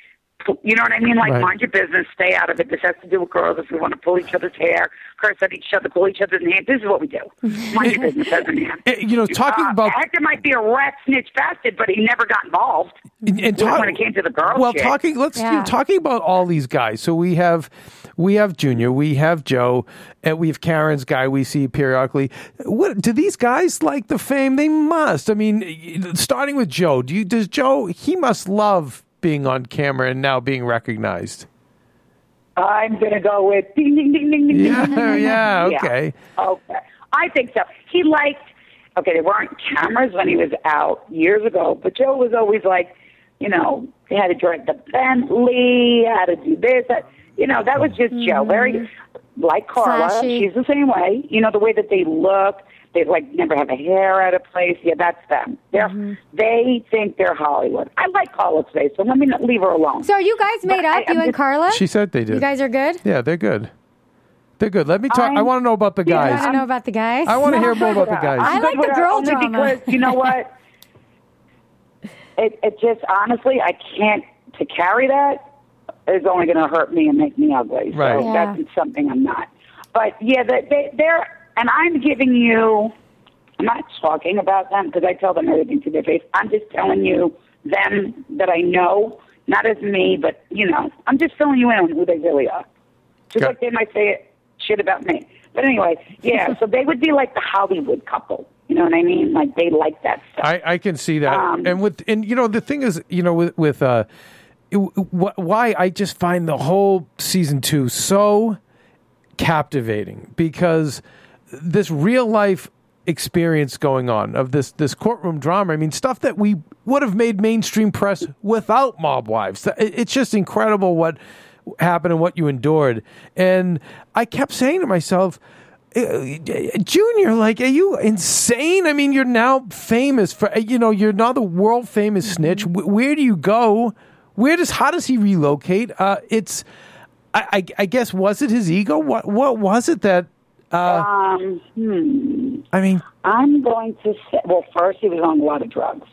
You know what I mean? Like, Right. mind your business, stay out of it. This has to do with girls. If we want to pull each other's hair, curse at each other, pull each other's hands, this is what we do. <laughs> Mind your business as a man. You know, talking Uh, about Hector might be a rat snitch bastard, but he never got involved. and when talk- it came to the girls. Well, shit. talking let's you know, talking about all these guys. So we have we have Junior, we have Joe, and we have Karen's guy we see periodically. What do these guys like the fame? They must. I mean, starting with Joe. Do you does Joe? He must love being on camera and now being recognized. I'm gonna go with ding ding ding ding ding. ding, Yeah, ding, ding, ding. yeah, okay. okay. I think so. He liked. Okay, there weren't cameras when he was out years ago, but Joe was always like, you know, he had to drive the Bentley, had to do this. That, you know, that was just Joe. Very mm-hmm. like Carla. Flashy. She's the same way. You know, the way that they look. They like never have a hair out of place. Yeah, that's them. They're mm-hmm. they think they're Hollywood. I like Carla's face, so let me not leave her alone. So are you guys made But I- up, you I'm and just- Carla? She said they did. You guys are good. yeah, they're good. They're good. Let me talk. I I'm- want to know about the Yeah, I guys. don't know about the guys. I want to hear more about the with guys. I like the with girl drama. Because you know what? it it just honestly, I can't to carry that is only going to hurt me and make me ugly. Right. So Yeah. that's something I'm not. But yeah, they, they, they're and I'm giving you. I'm not talking about them because I tell them everything to their face. I'm just telling you them that I know, not as me, but you know, I'm just filling you in on who they really are. Just Got- like they might say shit about me. But anyway, yeah. <laughs> so they would be like the Hollywood couple. You know what I mean? Like they like that stuff. I, I can see that, Um, and with and you know the thing is, you know, with with uh, it, wh- why I just find the whole season two so captivating because this real life experience going on of this this courtroom drama. I mean, stuff that we would have made mainstream press without Mob Wives. It's just incredible what happened and what you endured. And I kept saying to myself, uh, Junior, like, are you insane? I mean, you're now famous for, you know, you're now the world famous snitch. Where do you go? Where does, how does he relocate? Uh, it's, I, I, I guess, was it his ego? What, what was it that, uh, Um, hmm. I mean, I'm going to say, well, first he was on a lot of drugs.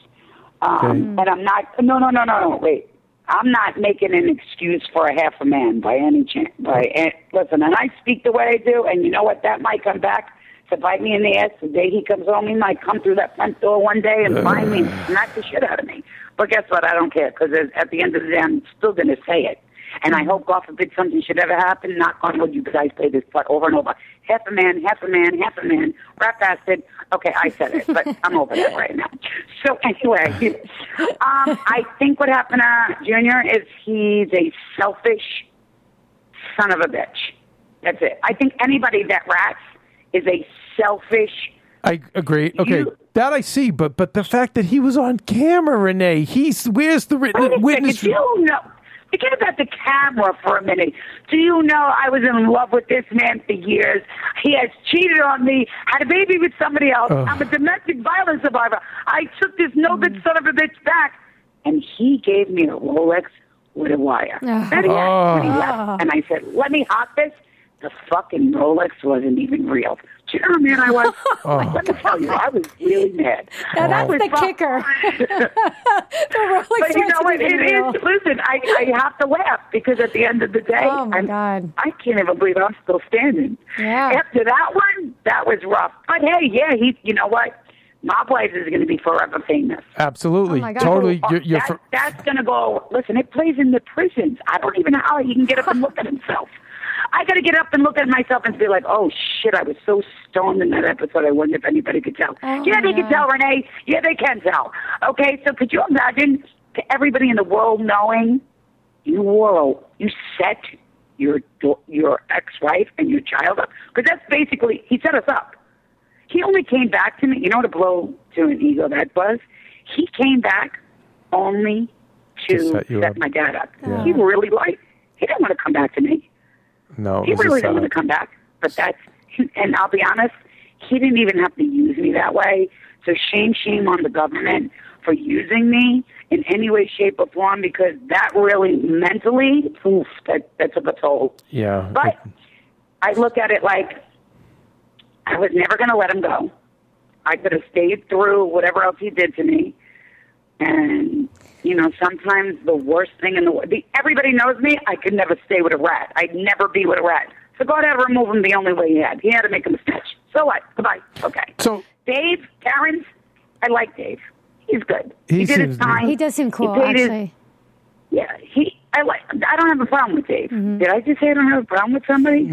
Um, And I'm not, no, no, no, no, no, wait. I'm not making an excuse for a half a man by any chance. By, and, listen, and I speak the way I do, and you know what? That might come back to bite me in the ass the day he comes home. He might come through that front door one day and find me and smack the shit out of me. But guess what? I don't care because at the end of the day, I'm still going to say it. And I hope, God forbid, something should ever happen. Knock on wood, you guys play this part over and over. Half a man, half a man, half a man, rap bastard. Okay, I said it, but I'm over that right now. So anyway, <laughs> um, I think what happened to Junior is he's a selfish son of a bitch. That's it. I think anybody that rats is a selfish. I agree. Okay, You- that I see, but but the fact that he was on camera, Renee, he's where's the written witness? do you know? Forget about the camera for a minute. Do you know I was in love with this man for years? He has cheated on me, had a baby with somebody else. Ugh. I'm a domestic violence survivor. I took this no good son of a bitch back, and he gave me a Rolex with a wire. Ugh. Then he asked when he Oh. left, and I said, "Let me hot this." The fucking Rolex wasn't even real. Do you know how mad I was? <laughs> Oh. Let me tell you, I was really mad. Now, that's I was the fu- kicker. <laughs> the Rolex but you know what? wasn't It real. is. Listen, I, I have to laugh because at the end of the day, Oh, my I'm, God. I can't even believe I'm still standing. Yeah. After that one, that was rough. But hey, yeah, he. You know what? Mob Wives is going to be forever famous. Absolutely, Oh my God. totally. Oh, You're, you're that- for, that's going to go. Listen, it plays in the prisons. I don't even know how he can get up and look at himself. I got to get up and look at myself and be like, "Oh shit, I was so stoned in that episode. I wonder if anybody could tell." Oh, yeah, they yeah. can tell, Renee. Yeah, they can tell. Okay, so could you imagine to everybody in the world knowing you were you set your your ex-wife and your child up? Because that's basically he set us up. He only came back to me. You know what a blow to an ego that was? He came back only to, To set set my dad up. Yeah. He really liked. He didn't want to come back to me. No, He was really didn't want uh, to come back. But that's and I'll be honest, he didn't even have to use me that way. So shame, shame on the government for using me in any way, shape, or form because that really mentally, oof, that that took a toll. Yeah, But I look at it like I was never going to let him go. I could have stayed through whatever else he did to me. And, you know, sometimes the worst thing in the world, the- everybody knows me, I could never stay with a rat. I'd never be with a rat. So God had to remove him the only way he had. He had to make him a snitch. So what? Goodbye. Okay. So Dave, Terrence, I like Dave. He's good. He did his seems to- time. He does seem cool, He paid his- yeah, he. I like. I don't have a problem with Dave. Mm-hmm. Did I just say I don't have a problem with somebody? <laughs>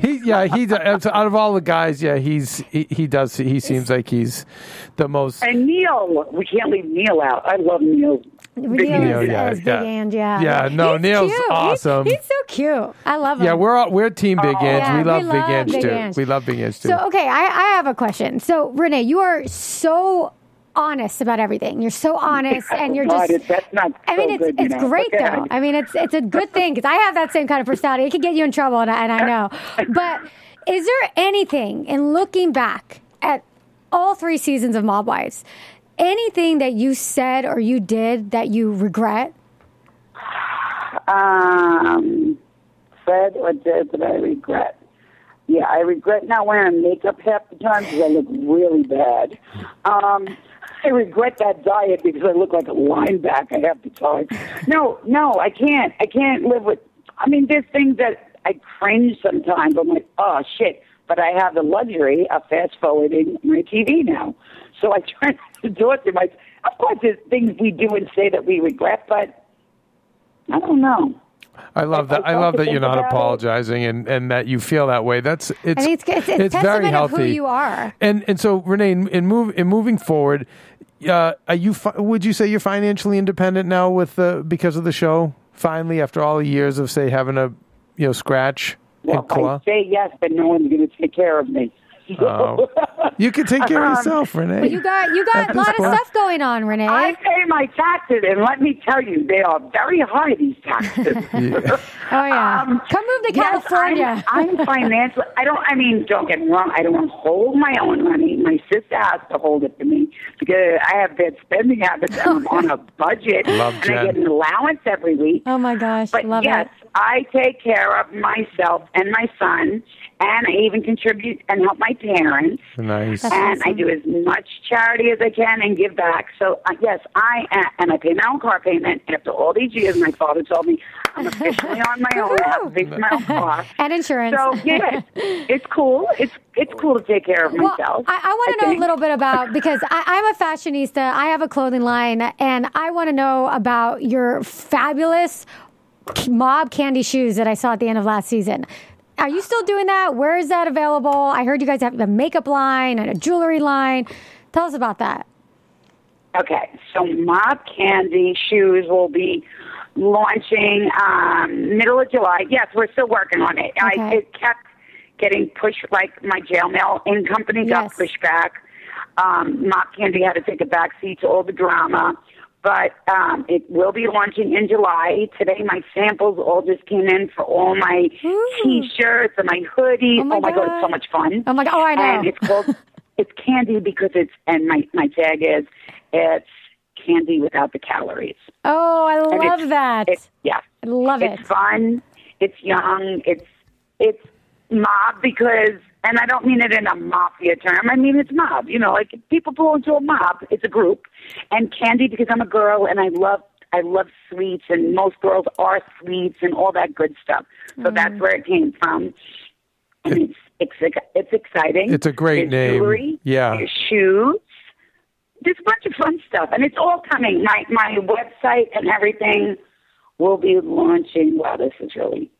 <laughs> he, yeah, he out of all the guys, yeah, he's he, he does. He seems like he's the most. and Neil, we can't leave Neil out. I love Neil. Neil Neil, is, yeah, Big yeah. Ange, yeah. Yeah, no, He's Neil's cute. Awesome. He's, so cute. I love him. Yeah, we're all, we're Team Big Ange. Yeah, we love we Big love Ange Big too. Ange. We love Big Ange too. So, okay, I, I have a question. So, Renee, you are so honest about everything. You're so <laughs> honest, and you're just. it- that's not I mean, so it's good, you it's know. great Okay. though. I mean, it's it's a good thing because I have that same kind of personality. It can get you in trouble, and I, and I know. But is there anything in looking back at all three seasons of Mob Wives, anything that you said or you did that you regret? Um, said or did that I regret. Yeah, I regret not wearing makeup half the time because I look really bad. Um, I regret that diet because I look like a linebacker half the time. No, no, I can't. I can't live with. I mean, there's things that I cringe sometimes. I'm like, oh shit. But I have the luxury of fast forwarding my TV now, so I try to do it to my. Of course, there's things we do and say that we regret, but I don't know. I love that. I I love that you're not apologizing and, and that you feel that way. That's it's it's, it's, it's, very healthy. of who you are. And and so Renee, in, in move in moving forward, uh, are you fi- would you say you're financially independent now with the because of the show? Finally, after all the years of say having a you know scratch Well, and claw. I say yes, but no one's going to take care of me. Oh. <laughs> You can take care of Um, yourself, Renee. But you got you got a lot this of stuff going on, Renee. I pay my taxes, and let me tell you, they are very high. These taxes. <laughs> Oh yeah. Um, Come move to yes, California. I'm, I'm financially. I don't. I mean, don't get me wrong. I don't want to hold my own money. My sister has to hold it for me because I have bad spending habits. I'm on a budget, <laughs> Love and I get an allowance every week. oh my gosh, But love yes, it. I take care of myself and my son, and I even contribute and help my parents. nice. That's And I do as much charity as I can and give back. So uh, yes, I am, and I pay my own car payment. After all these years, my father told me I'm officially on my own. I have to pay for my own car. <laughs> And insurance. So yes, it's cool. It's it's cool to take care of Well, myself. I, I want to know a little bit about because I, I'm a fashionista. I have a clothing line, and I want to know about your fabulous mob candy shoes that I saw at the end of last season. Are you still doing that? Where is that available? I heard you guys have a makeup line and a jewelry line. Tell us about that. Okay, so Mob Candy shoes will be launching um, middle of July. Yes, we're still working on it. I, it kept getting pushed, like my jail mail in company got Yes. pushed back. Um, Mob Candy had to take a back seat to all the drama. But um, it will be launching in July. Today, my samples all just came in for all my Ooh. T-shirts and my hoodies. Oh my god, it's God. so much fun! Oh my God. Oh, I know. And it's called <laughs> it's candy because it's and my my tag is it's candy without the calories. Oh, I And love it's- that. It's yeah. I love it. It's fun. It's young. It's it's mob because, and I don't mean it in a mafia term. I mean it's mob. You know, like people belong to a mob. It's a group, and candy because I'm a girl and I love I love sweets, and most girls are sweets and all that good stuff. So Mm. that's where it came from. And it's it's it's exciting. It's a great There's name. Jewelry, Yeah. there's shoes. There's a bunch of fun stuff, and it's all coming. My my website and everything will be launching. Wow, this is really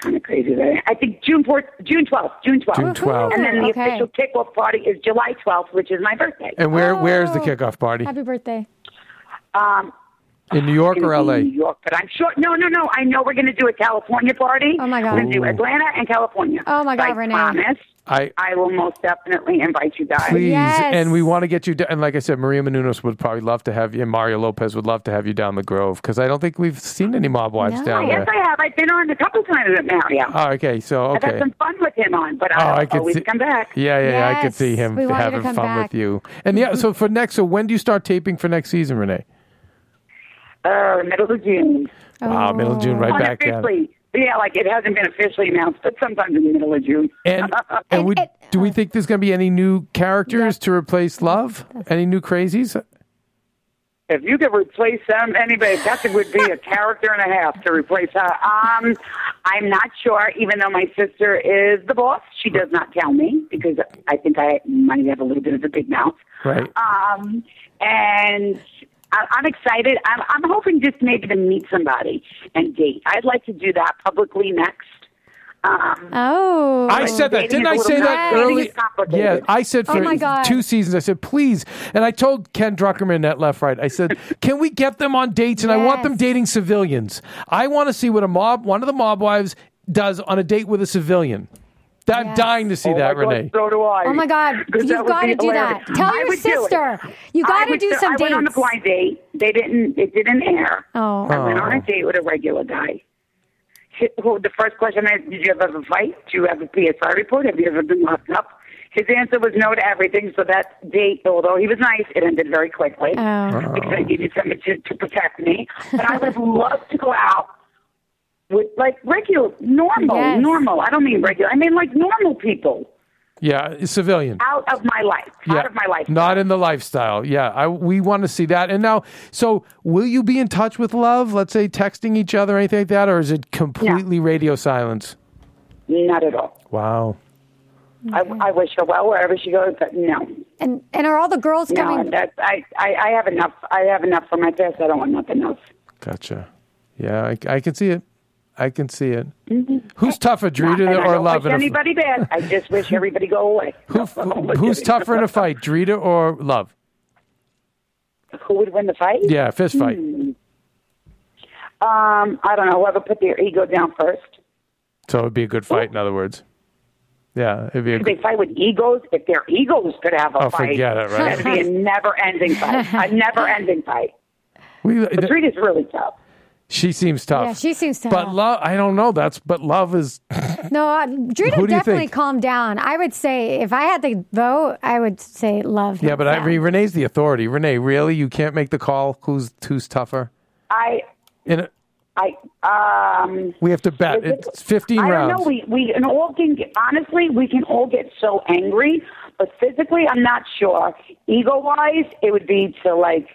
kind of crazy. There, I think June fourth, June twelfth, June twelfth, June 12th. and then the Okay. official kickoff party is July twelfth, which is my birthday. And where where's the Oh. kickoff party? Happy birthday. Um, In New York or LA? New York, but I'm sure. No, no, no. I know we're going to do a California party. Oh, my God. We're going to do Atlanta and California. Oh, my So God, I Renee. promise. I I will most definitely invite you guys. please, Yes. and we want to get you. down. And like I said, Maria Menounos would probably love to have you, and Mario Lopez would love to have you down the Grove because I don't think we've seen any mob wives No. down Yes, there. Yes, I have. I've been on a couple times at Mario. Oh, okay. So I've had some fun with him on, but Oh, I'll I could always see. come back. Yeah, yeah, yeah, I could see him We want you to having fun back. with you. And yeah, mm-hmm. so for next, so when do you start taping for next season, Renee? Uh, middle of June. Wow, middle of June, right back at it. Yeah, like it hasn't been officially announced, but sometime in the middle of June. And <laughs> and we, and- do we think there's going to be any new characters Yep. to replace Love? Any new crazies? if you could replace them, anybody, that would be a <laughs> character and a half to replace her. Um, I'm not sure, even though my sister is the boss. She does not tell me because I think I might have a little bit of a big mouth. Right. Um, and I, I'm excited. I'm, I'm hoping just maybe to meet somebody and date. I'd like to do that publicly next. Um, Oh. I said that. Didn't I say that complicated. early? Yeah, I said Oh for my God. two seasons. I said please, and I told Ken Druckerman at Left Right. I said, <laughs> can we get them on dates? And I want them dating civilians. I want to see what a mob, one of the mob wives, does on a date with a civilian. I'm Yes. dying to see Oh that, my God, Renee. so do I. Oh my God, <laughs> you've got to do that. Tell I your would do sister. You I got to do some I went on a blind date. They didn't. It didn't air. Oh. I went on Oh. a date with a regular guy. Hi- who- The first question is, did you ever have a fight? Do you have a PSI report? Have you ever been locked up? His answer was no to everything. So that date, although he was nice, it ended very quickly Oh. because I needed somebody to, to protect me. But I would love to go out with like regular, normal, Yes. normal. I don't mean regular. I mean like normal people Yeah, a civilian. out of my life, Yeah, out of my life. not in the lifestyle. Yeah, I, we want to see that. And now, so will you be in touch with Love? Let's say texting each other, or anything like that, or is it completely radio silence? Not at all. Wow. I, I wish her well wherever she goes, but no, And and are all the girls no. coming? That's I, I, I have enough. I have enough for my past. I don't want nothing else. Gotcha. Yeah, I, I can see it. I can see it. Who's tougher, Mm-hmm. Drita I or Love? wish anybody bad. I just wish everybody go away. <laughs> Who, who's tougher in a fight, Drita or Love? Who would win the fight? Yeah, fist fight. Hmm. Um, I don't know. Whoever put their ego down first. So it would be a good fight, in other words. Yeah, it'd be a Could they fight with egos? If their egos could have a Oh, fight, forget it, right? that'd be a never-ending fight. A <laughs> never-ending fight. we, But Drita's really tough. She seems tough. Yeah, she seems tough. But love, I don't know. That's but love is <laughs> No, uh, Drita Who definitely think? calmed down. I would say if I had to vote, I would say love. yeah. But I hands mean. Renee's the authority. Renee, really, you can't make the call. Who's who's tougher? I, In a, I, um. we have to bet. It- It's fifteen I rounds. don't know. We we can all can get, honestly we can all get so angry, but physically I'm not sure. Ego wise, it would be to like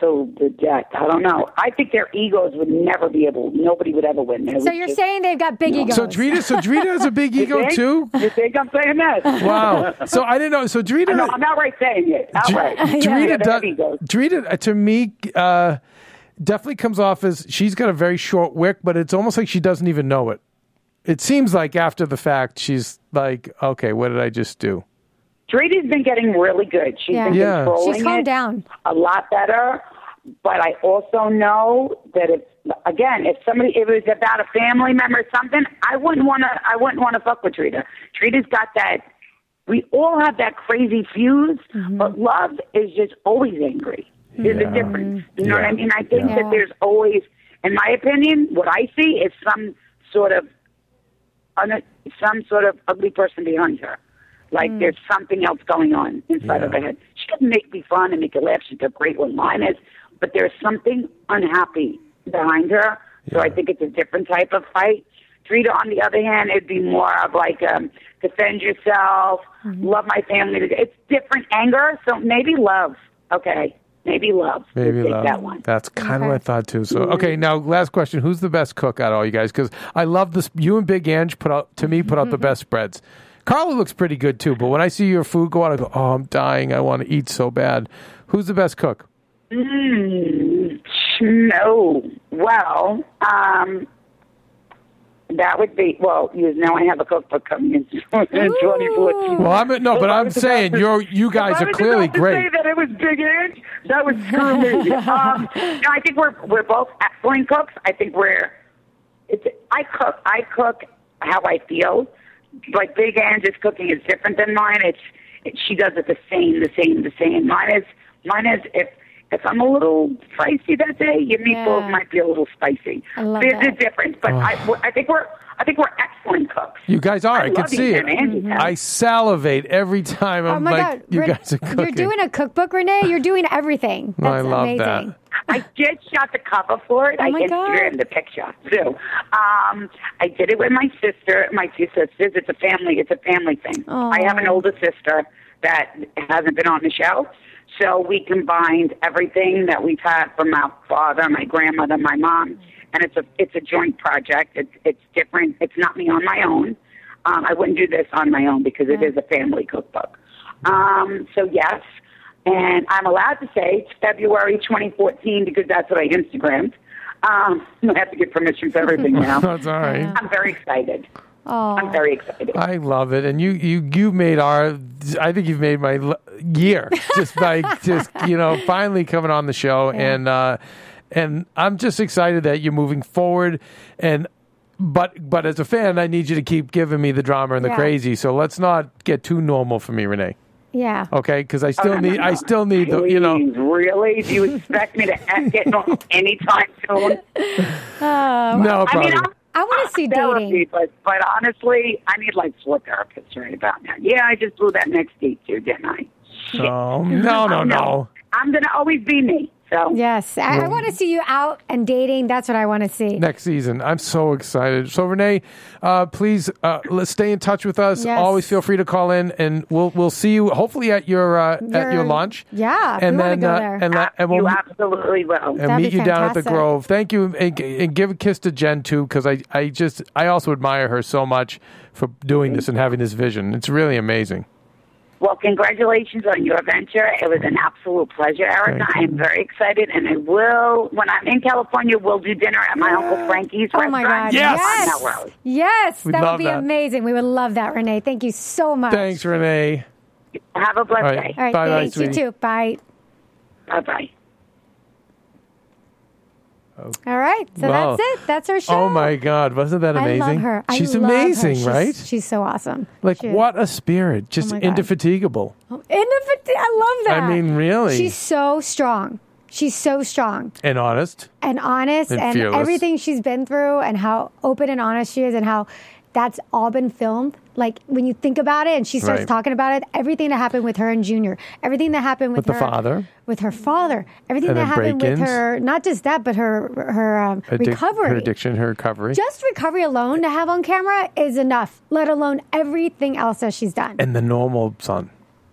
to the death. I don't know. I think their egos would never be able. Nobody would ever win. They So you're just- saying they've got big egos? so Drita, so Drita has a big <laughs> ego think? too. You think I'm saying that? Wow. So I didn't know. So Drita, No, I'm not right saying it. Outright. Drita, Yeah, they does. Drita uh, to me uh, definitely comes off as she's got a very short wick, but it's almost like she doesn't even know it. It seems like after the fact, she's like, "Okay, what did I just do?" Drita's been getting really good. She's Yeah. been Yeah. controlling She's calmed it down. a lot better. But I also know that if again, if somebody if it was about a family member or something, I wouldn't want to. I wouldn't want to fuck with Drita. Drita's got that. We all have that crazy fuse, Mm-hmm. but love is just always angry. There's Yeah. a difference. You know what I mean? I think Yeah. that there's always, in my opinion, what I see is some sort of un- some sort of ugly person behind her. Like Mm. there's something else going on inside of her head. She doesn't make me fun and make me laugh. She's a great one liners, but there's something unhappy behind her. So I think it's a different type of fight. Drita, on the other hand, it'd be more of like um, defend yourself, Mm-hmm. love my family. It's different anger. So maybe love. Okay, maybe love. Maybe take love. that one. That's kind of what I thought too. So Mm-hmm. okay, now last question: Who's the best cook out of all you guys? Because I love this. You and Big Ange put out to me put out the best spreads. Carla looks pretty good too, but when I see your food go out, I go, "Oh, I'm dying. I want to eat so bad." Who's the best cook? Mm, no. Well, um, that would be well. You know, I have a cookbook coming in <laughs> 2014. Well, I'm no, but I'm saying you're you guys are clearly great. Say that it was Big Ange, that was screw me. <laughs> um, no, I think we're we're both excellent cooks. I think we're. It's I cook. I cook how I feel. Like Big Angie's cooking is different than mine. It's it, she does it the same, the same, the same. Mine is mine is if if I'm a little spicy that day, your meatballs Yeah. might be a little spicy. I love There's a difference, but I I think we're I think we're excellent cooks. You guys are. I, I can see it. eating Angie's. I salivate every time. Oh I'm my like, God, you Ren- guys are cooking. You're doing a cookbook, Renee. You're doing everything. <laughs> That's I love amazing. that. I did shot the cover for it. Oh I my Instagrammed God. the picture too. Um, I did it with my sister, my two sisters. It's a family. It's a family thing. I have an older sister that hasn't been on the show, so we combined everything that we've had from my father, my grandmother, my mom, and it's a it's a joint project. It's it's different. It's not me on my own. Um, I wouldn't do this on my own because it is a family cookbook. Um, so yes, and I'm allowed to say it's February 2014 because that's what I Instagrammed. Um, <laughs> I have to get permission for everything <laughs> now. That's all right. I'm very excited. Oh, I'm very excited. I love it, and you you you made our. I think you've made my year <laughs> just by just you know finally coming on the show, and uh, and I'm just excited that you're moving forward, and. But but as a fan, I need you to keep giving me the drama and the Yeah. crazy. So let's not get too normal for me, Renee. yeah. Okay, because I still Oh, no, no, need I still need the you know. Really? Do you expect me to act- get on anytime soon? <laughs> Um, no I mean, problem. I'm, I want to see therapy, dating. but but honestly, I need like four therapists right about now. Yeah, I just blew that next date too, didn't I? Shit. Oh, no, no, no. I'm gonna always be me. So Yes, I, I want to see you out and dating. That's what I want to see. next season. I'm so excited. So Renee, uh, please uh, let's stay in touch with us. Yes. Always feel free to call in, and we'll we'll see you hopefully at your uh, at Your- your lunch. Yeah, and we then go uh, there. and la- and we'll you absolutely will. and That'd meet be you down at the. Grove. Thank you, and, and give a kiss to Jen too, because I I just I also admire her so much for doing this and having this vision. It's really amazing. Well, congratulations on your venture. It was an absolute pleasure, Erica. I am very excited, and I will, when I'm in California, we'll do dinner at my Uncle <gasps> Frankie's oh, restaurant. Oh restaurant. my God! Yes! Yes, yes, We'd that love would be that. amazing. We would love that, Renee. Thank you so much. Thanks, Renee. Have a blessed All right. day. All right, Bye-bye, thanks. You sweetie. too. Bye. Bye bye. All right, so Wow. that's it. That's her oh show. Oh my God, wasn't that amazing? I love her. I She's love her. amazing, She's- right? She's so awesome. like She is. what a spirit, oh just my God. indefatigable. Oh, Indefatig- I love that. I mean, really. She's so strong. She's so strong And honest. and honest And and, everything she's been through and how open and honest she is and how that's all been filmed. Like when you think about it and she starts Right. talking about it, everything that happened with her and Junior, everything that happened with, With the her, father. with her father, everything And that happened with her, not just that, but her her um, Addic- recovery. Her addiction, her recovery. Just recovery alone to have on camera is enough, let alone everything else that she's done. and the normal son.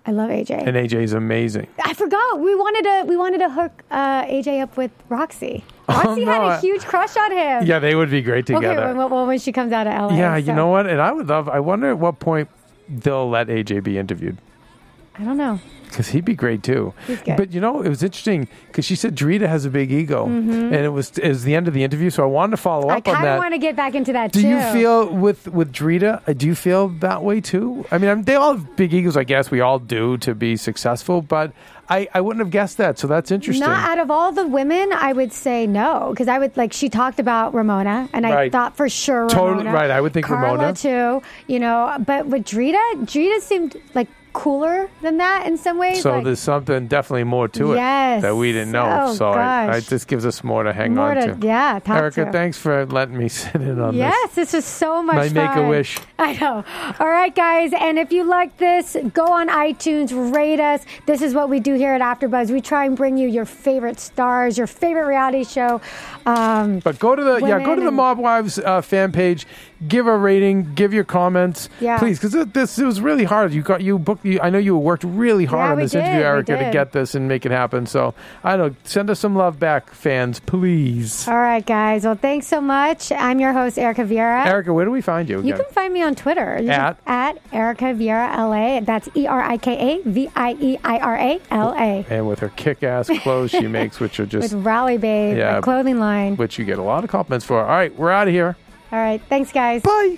I love AJ. And AJ is amazing. I forgot we wanted to we wanted to hook uh, AJ up with Roxy. Roxy Oh, no, had a huge crush on him. Yeah, they would be great together. Okay, when, when, when she comes out of LA. yeah, you know what? And I would love, I wonder at what point they'll let AJ be interviewed. I don't know. Because he'd be great too. But you know, it was interesting because she said Drita has a big ego, and it was it was the end of the interview. So I wanted to follow Mm-hmm. I up on kind of want to get back into that do too. you feel with with Drita? uh, Do you feel that way too? I mean, I'm, they all have big egos. I guess we all do to be successful, but I, I wouldn't have guessed that. So that's interesting. Not out of all the women, I would say no because I would like. She talked about Ramona, and I Right. thought for sure Totally Ramona. right, I would think Carla Ramona. too. You know, but with Drita, Drita seemed like cooler than that in some ways. so like, there's something definitely more to it Yes. that we didn't know. Oh, so I, I, this gives us more to hang More on to- to. yeah, Erica, to. thanks for letting me <laughs> sit in on this. Yes, this was so much My fun. Make-A-Wish. <laughs> I know. All right, guys, and if you like this, go on iTunes, rate us. This is what we do here at AfterBuzz. We try and bring you your favorite stars, your favorite reality show. Um, But go to the yeah, go to the Mob Wives uh, fan page. Give a rating. Give your comments, Yeah. please, because this it was really hard. You got you booked. You, I know you worked really hard Yeah, on this did, interview, Erika, to get this and make it happen. So I don't know. Send us some love back, fans, please. all right, guys. Well, thanks so much. I'm your host, Erika Vieira. Erika, where do we find you? You can find me on Twitter You At? at Erika Vieira LA. That's E R I K A V I E I R A L A. and with her kick-ass clothes she <laughs> makes, which are just With Rally Babe, Yeah. clothing line. which you get a lot of compliments for. All right, we're out of here. All right, thanks, guys. Bye.